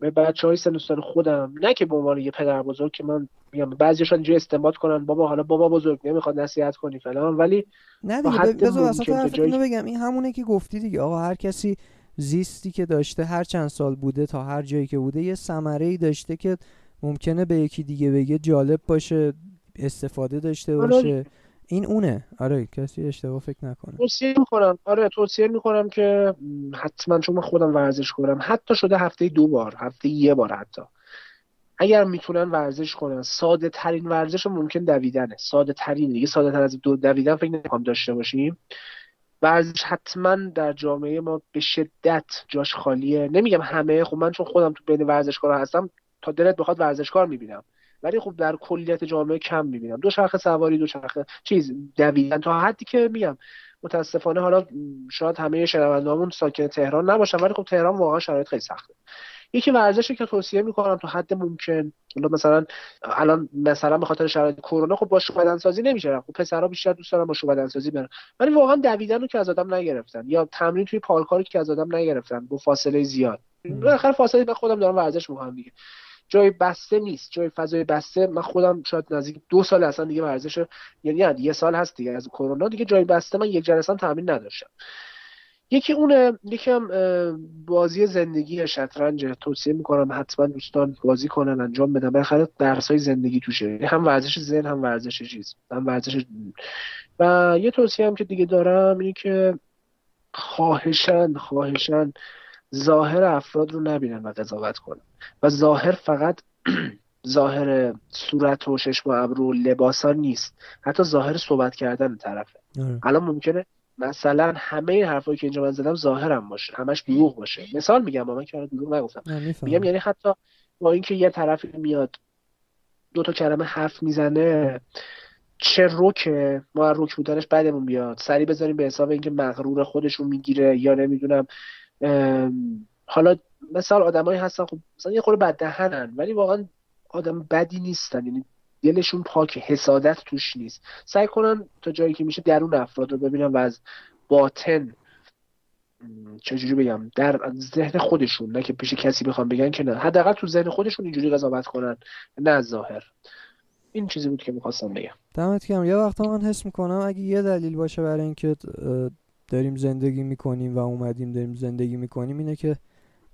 به بچه های سن خودم نه که به عنوان یه پدر بزرگ که من میگم بعضیش اینجوری استنباط کنن بابا حالا بابا بزرگ نمی‌خواد نصیحت کنی فلان ولی نه دیگه بذار اصلا. بگم. این همونه که گفتی دیگه. آقا هر کسی زیستی که داشته هر چند سال بوده تا هر جایی که بوده یه ثمره ای داشته که ممکنه به یکی دیگه بگه جالب باشه استفاده داشته آره. باشه. این اونه. آره کسی اشتباه فکر نکنه. توصیه می‌کنم آره توصیه می‌کنم که حتما چون من خودم ورزش کنم حتی شده هفته دو بار هفته یه بار حتی. اگر می‌تونن ورزش کنن ساده ترین ورزش ممکن دویدنه. ساده ترین دیگه ساده تر از دو دویدن فکر نمی‌کنم داشته باشیم. ورزش حتما در جامعه ما به شدت جاش خالیه. نمیگم همه خب من چون خودم تو بین ورزشکارا هستم تا دلت بخواد ورزشکار می‌بینم. ولی خب در کلیت جامعه کم می‌بینم. دو شرخ سواری دو شرخ چیز دویدن. تا حدی که میگم متاسفانه حالا شاید همه شنوندهامون ساکن تهران نباشن ولی خب تهران واقعا شرایط خیلی سخته. یکی ورزشی که توصیه می‌کنم تا حد ممکن. مثلا الان مثلا به خاطر شرایط کرونا خب با بدن سازی نمیشه. خب پسرا بیشتر دوست دارن با بدن سازی برن. ولی واقعا دویدن رو که از آدم نگرفتن یا تمرین توی پارکاری که از آدم نگرفتن با فاصله زیاد. بالاخره فاصله به خودم دارم ورزش می‌کنم دیگه. جای بسته نیست. جای فضای بسته من خودم شاید نزدیک دو سال اصلا دیگه ورزش یعنی یه سال هست دیگه از کرونا. دیگه جای بسته من یک جلسه تمرین نداشتم. یکی اونه یکی هم بازی زندگی شطرنج توصیه می‌کنم حتما دوستان بازی کنن انجام بدن. بالاخره درس های زندگی توشه. هم ورزش ذهن هم ورزش چیز. هم ورزش و یه توصیه هم که دیگه دارم اینه که خواهشن خواهشن ظاهر افراد رو نبینن و قضاوت کنن. و ظاهر فقط (clears throat) ظاهر صورت و چشم و ابرو لباسا نیست. حتی ظاهر صحبت کردن طرفه. آره. الان ممکنه مثلا همه این حرفایی که اینجا من زدم ظاهرم باشه همش دروغ باشه. مثال میگم من که دروغ نگفتم. میگم یعنی حتی با اینکه یه طرفی میاد دو تا کلمه حرف می‌زنه چه روکه ما روک بودنش بعدمون بیاد. سری بذاریم به حساب اینکه مغرور خودشون می‌گیره یا نمی‌دونم حالا مثال آدمایی هستن خب مثلا یه خورده بد دهنن ولی واقعا آدم بدی نیستن. یعنی دلشون پاک حسادت توش نیست. سعی کنن تا جایی که میشه درون افراد رو ببینن و از باطن چجوری بگم در ذهن خودشون نه که پیش کسی بخوام بگن که نه. حداقل تو ذهن خودشون اینجوری قضاوت کنن نه ظاهر. این چیزی بود که می‌خواستم بگم. دمت گرم. یه وقتا من حس می‌کنم اگه یه دلیل باشه برای اینکه داریم زندگی می‌کنیم و اومدیم داریم زندگی می‌کنیم اینه که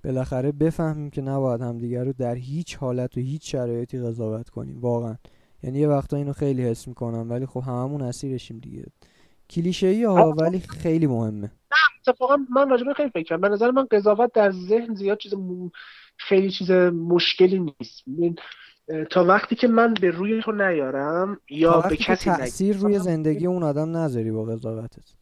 بالاخره بفهمیم که نباید همدیگر رو در هیچ حالت و هیچ شرایطی قضاوت کنیم. واقعا. یعنی یه وقتا اینو خیلی حس می‌کنم ولی خب هممون اسیرشیم دیگه. کلیشه ای ها ولی خیلی مهمه. نه اتفاقا من راجبه خیلی فکر به نظر من قضاوت در ذهن زیاد چیز خیلی چیز مشکلی نیست. تا وقتی که من به روی تو نیارم یا به کسی تاثیر روی زندگی اون آدم نذاری با قضاوتت.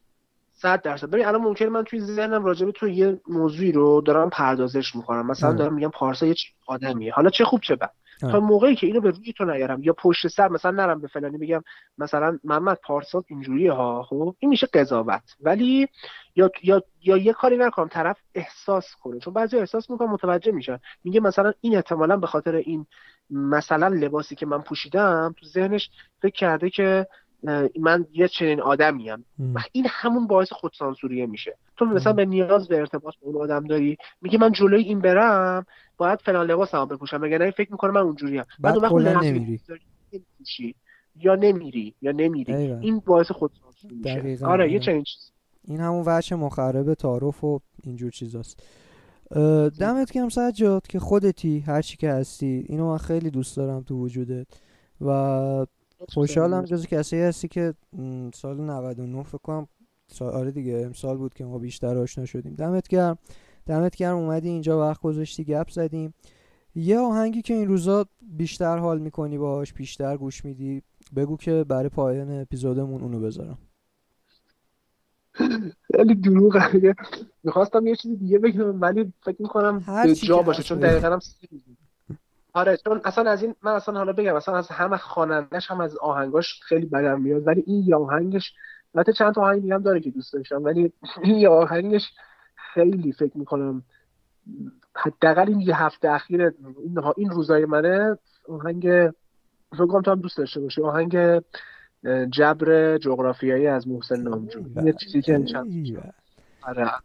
صد درصد. ببین الان ممکنه من توی ذهنم راجع به تو یه موضوعی رو دارم پردازش می‌کنم. مثلا دارم میگم پارسا یه آدمیه. حالا چه خوب چه بد. تا موقعی که اینو به روی تو نیارم. یا پشت سر مثلا نرم به فلانی بگم مثلا محمد پارسا اینجوریه ها خب؟ این میشه قضاوت. ولی یا یا یا یه کاری نکنم طرف احساس کنه. چون بعضی احساس می‌کنم متوجه میشن. میگه مثلا این احتمالا به خاطر این مثلا لباسی که من پوشیدم تو ذهنش فکر کرده که من یه چنین آدمیم و این همون باعث خودسانسوریه میشه. تو مثلا به نیاز به ارتباط با اون آدم داری میگه من جلوی این برم باید فلان لباس هم بپوشم مگر فکر می‌کنه من اونجوریم بعد اون وقت نمیری. یا نمیری یا نمیری. این باعث خودسانسوری میشه. آره یه. چنین چیز. این همون وجه مخرب تعارف و اینجور چیزاست. دمت گرم سجاد که خودتی هر چی که هستی. اینو من خیلی دوست دارم تو وجودت. و خوشحالم جز کسی هستی که سال 99 فکر کنم سال آره دیگه امسال بود که ما بیشتر آشنا شدیم. دمت گرم. دمت گرم اومدی اینجا وقت گذاشتی گپ زدیم. یه آهنگی که این روزا بیشتر حال می‌کنی باش بیشتر گوش میدی بگو که برای پایان اپیزودمون اونو بذارم. خیلی دروغه می‌خواستم یه چیزی دیگه بگم ولی فکر می‌کنم جا باشه چون دقیقا هم آره چون اصلا از این من اصلا حالا بگم اصلا از همه خوانندش هم از آهنگاش خیلی بدم میاد ولی این آهنگش البته چند تا آهنگ دیگه هم داره که دوست داشتم ولی این آهنگش خیلی فکر می‌کنم حداقل این یه هفته اخیر این این روزای منه آهنگ فکر کنم تو هم دوست داشته باشی آهنگ جبر جغرافیایی از محسن نامجو یه چیزی که.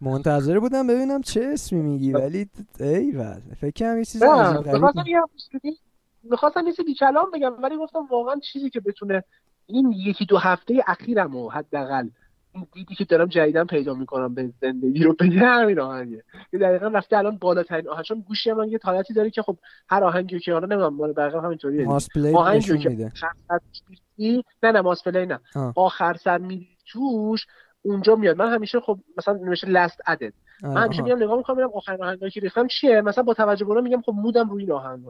منتظر بودم ببینم چه اسمی میگی ولی ای فکر کنم یه چیزی می‌خواستم یه چیزی کلام بگم ولی گفتم واقعا چیزی که بتونه این یکی دو هفته اخیرم و حداقل این دیدی که دارم جدیدن پیدا می‌کنم به زندگی رو بگه همین آهنگه. که دقیقا رفته الان بالاترین آهنگ چون گوشی من یه حالتی داره که خب هر آهنگی که حالا نمی‌دونم مال بقیه همینطوریه آهنگی که نه نه ماسپلی نه. آخر سر میری توش اونجا میاد. من همیشه خب مثلا نمیشه لاست ادد من همیشه میام نگاه می‌کنم میرم آخرین آهنگایی که ریختم چیه؟ مثلا با توجه به میگم خب مودم روی این آهنگ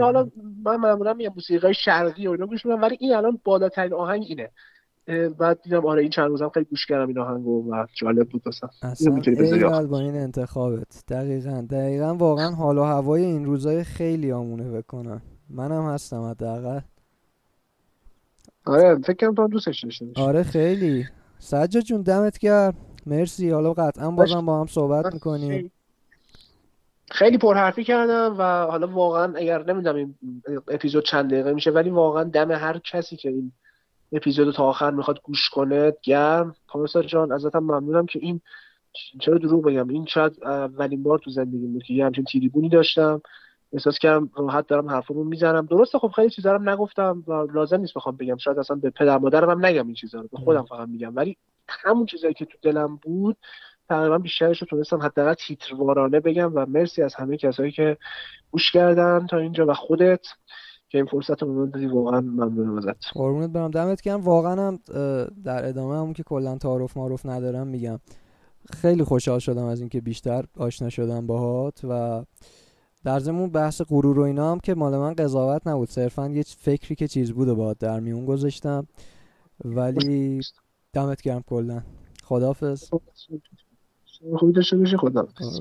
حالا من معمولا میگم موسیقی شرقی و اینا گوش میدم ولی این الان بالاترین آهنگ اینه. بعد دیدم آره این چند روزم خیلی گوش کردم این آهنگو و جالب بود واسم اصلا با این انتخابت. دقیقا دقیقا واقعا حال و هوای این روزای خیلی آمونه بکنم منم هستم حداقل. آره فکر کنم تو دوستش داشته آره خیلی. سجاد جون دمت گرم. مرسی. حالا قطعا بازم با هم صحبت می‌کنیم. خیلی پرحرفی کردم و حالا واقعا اگر نمی‌دونم این اپیزود چند دقیقه میشه ولی واقعا دم هر کسی که این اپیزود تا آخر می‌خواد گوش کنه گرم. پارسا جان ازتم ممنونم که این چرا دروغ بگم؟ این شاید اولین بار تو زندگی بود که یه همچین تیریبونی داشتم. احساس کردم راحت دارم حرفمو می‌زنم. درسته خب خیلی چیزا رو نگفتم و لازم نیست بخوام بگم. شاید اصلا به پدر مادرم هم نگم این چیزا رو. به خودم فقط میگم. ولی همون چیزایی که تو دلم بود تقریبا بیشترش رو تونستم حداقل تیتروارانه بگم و مرسی از همه کسایی که گوش کردن تا اینجا و خودت که این فرصت رو دادی. واقعا ممنونم ازت. قربونت برم. دمت گرم. واقعا هم در ادامه همون که کلا تعارف معروف ندارم میگم. خیلی خوشحال شدم از اینکه بیشتر آشنا شدم باهات و در زمون بحث غرور و اینا هم که مال من قضاوت نبود. صرفا یه فکری که چیز بود و باید در میون گذاشتم. ولی دمت گرم کلا. خدافظ خوبی داشته باشی خدافظ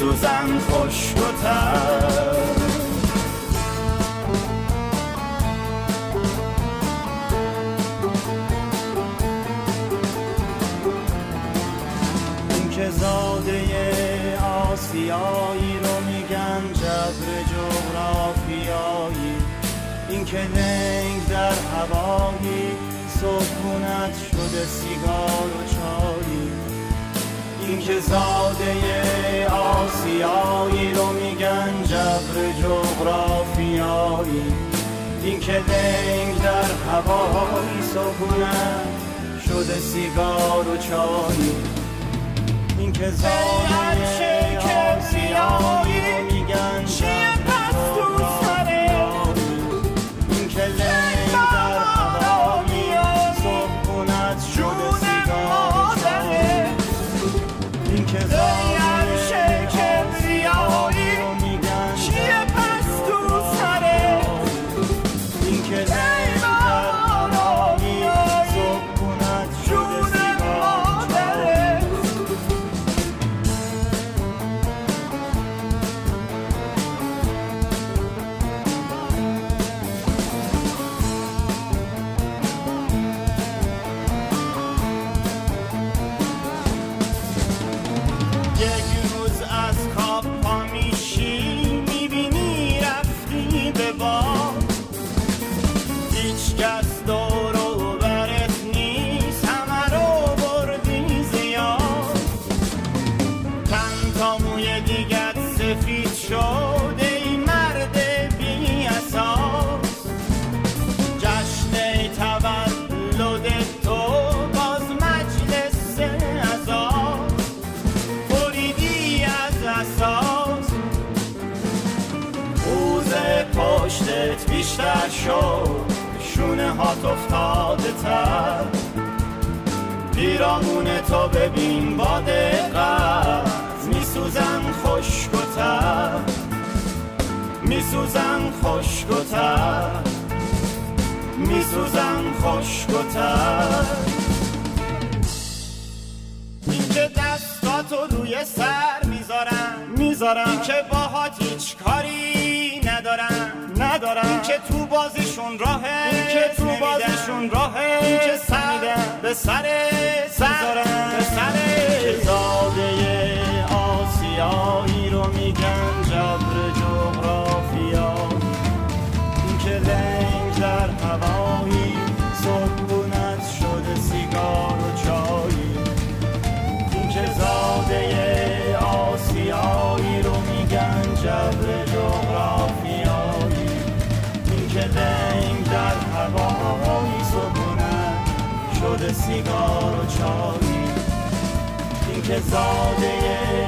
میسوزن خشک و تر زاده آسیایی رو میگن جبر جغرافیایی. این که لنگ در هوایی سکونت شده سیگار که زاده آسیایی رو میگن جبر جغرافیایی. این که لنگ در هوایی سکونت شده سیگار و چایی. این که زانه آسیایی رو میگن چیه بیشتر افتاده تر. پیرامون تو ببین با دقت میسوزن خشک و تر. میسوزن خشک و تر. میسوزن خشک و تر. اینکه دستاتو روی سر می‌ذارم می‌ذارم که باهات هیچ کاری ندارم ندارم. این که تو بازیشون راهه این که تو بازیشون راهه. این که سر به سر سر به سر زاده این که زاده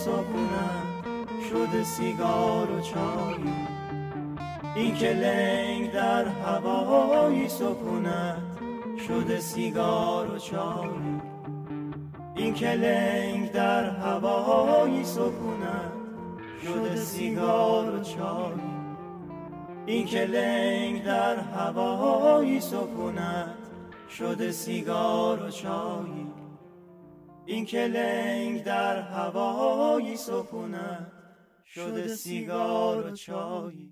میسکونن شده سیگار و چایی این که لنگ در هوایی سکونت شده سیگار و چایی این که لنگ در هوایی سکونت شده سیگار و چایی این که لنگ در هوایی سکونت شده سیگار و چایی این که در هوایی سکونت شده سیگار و چایی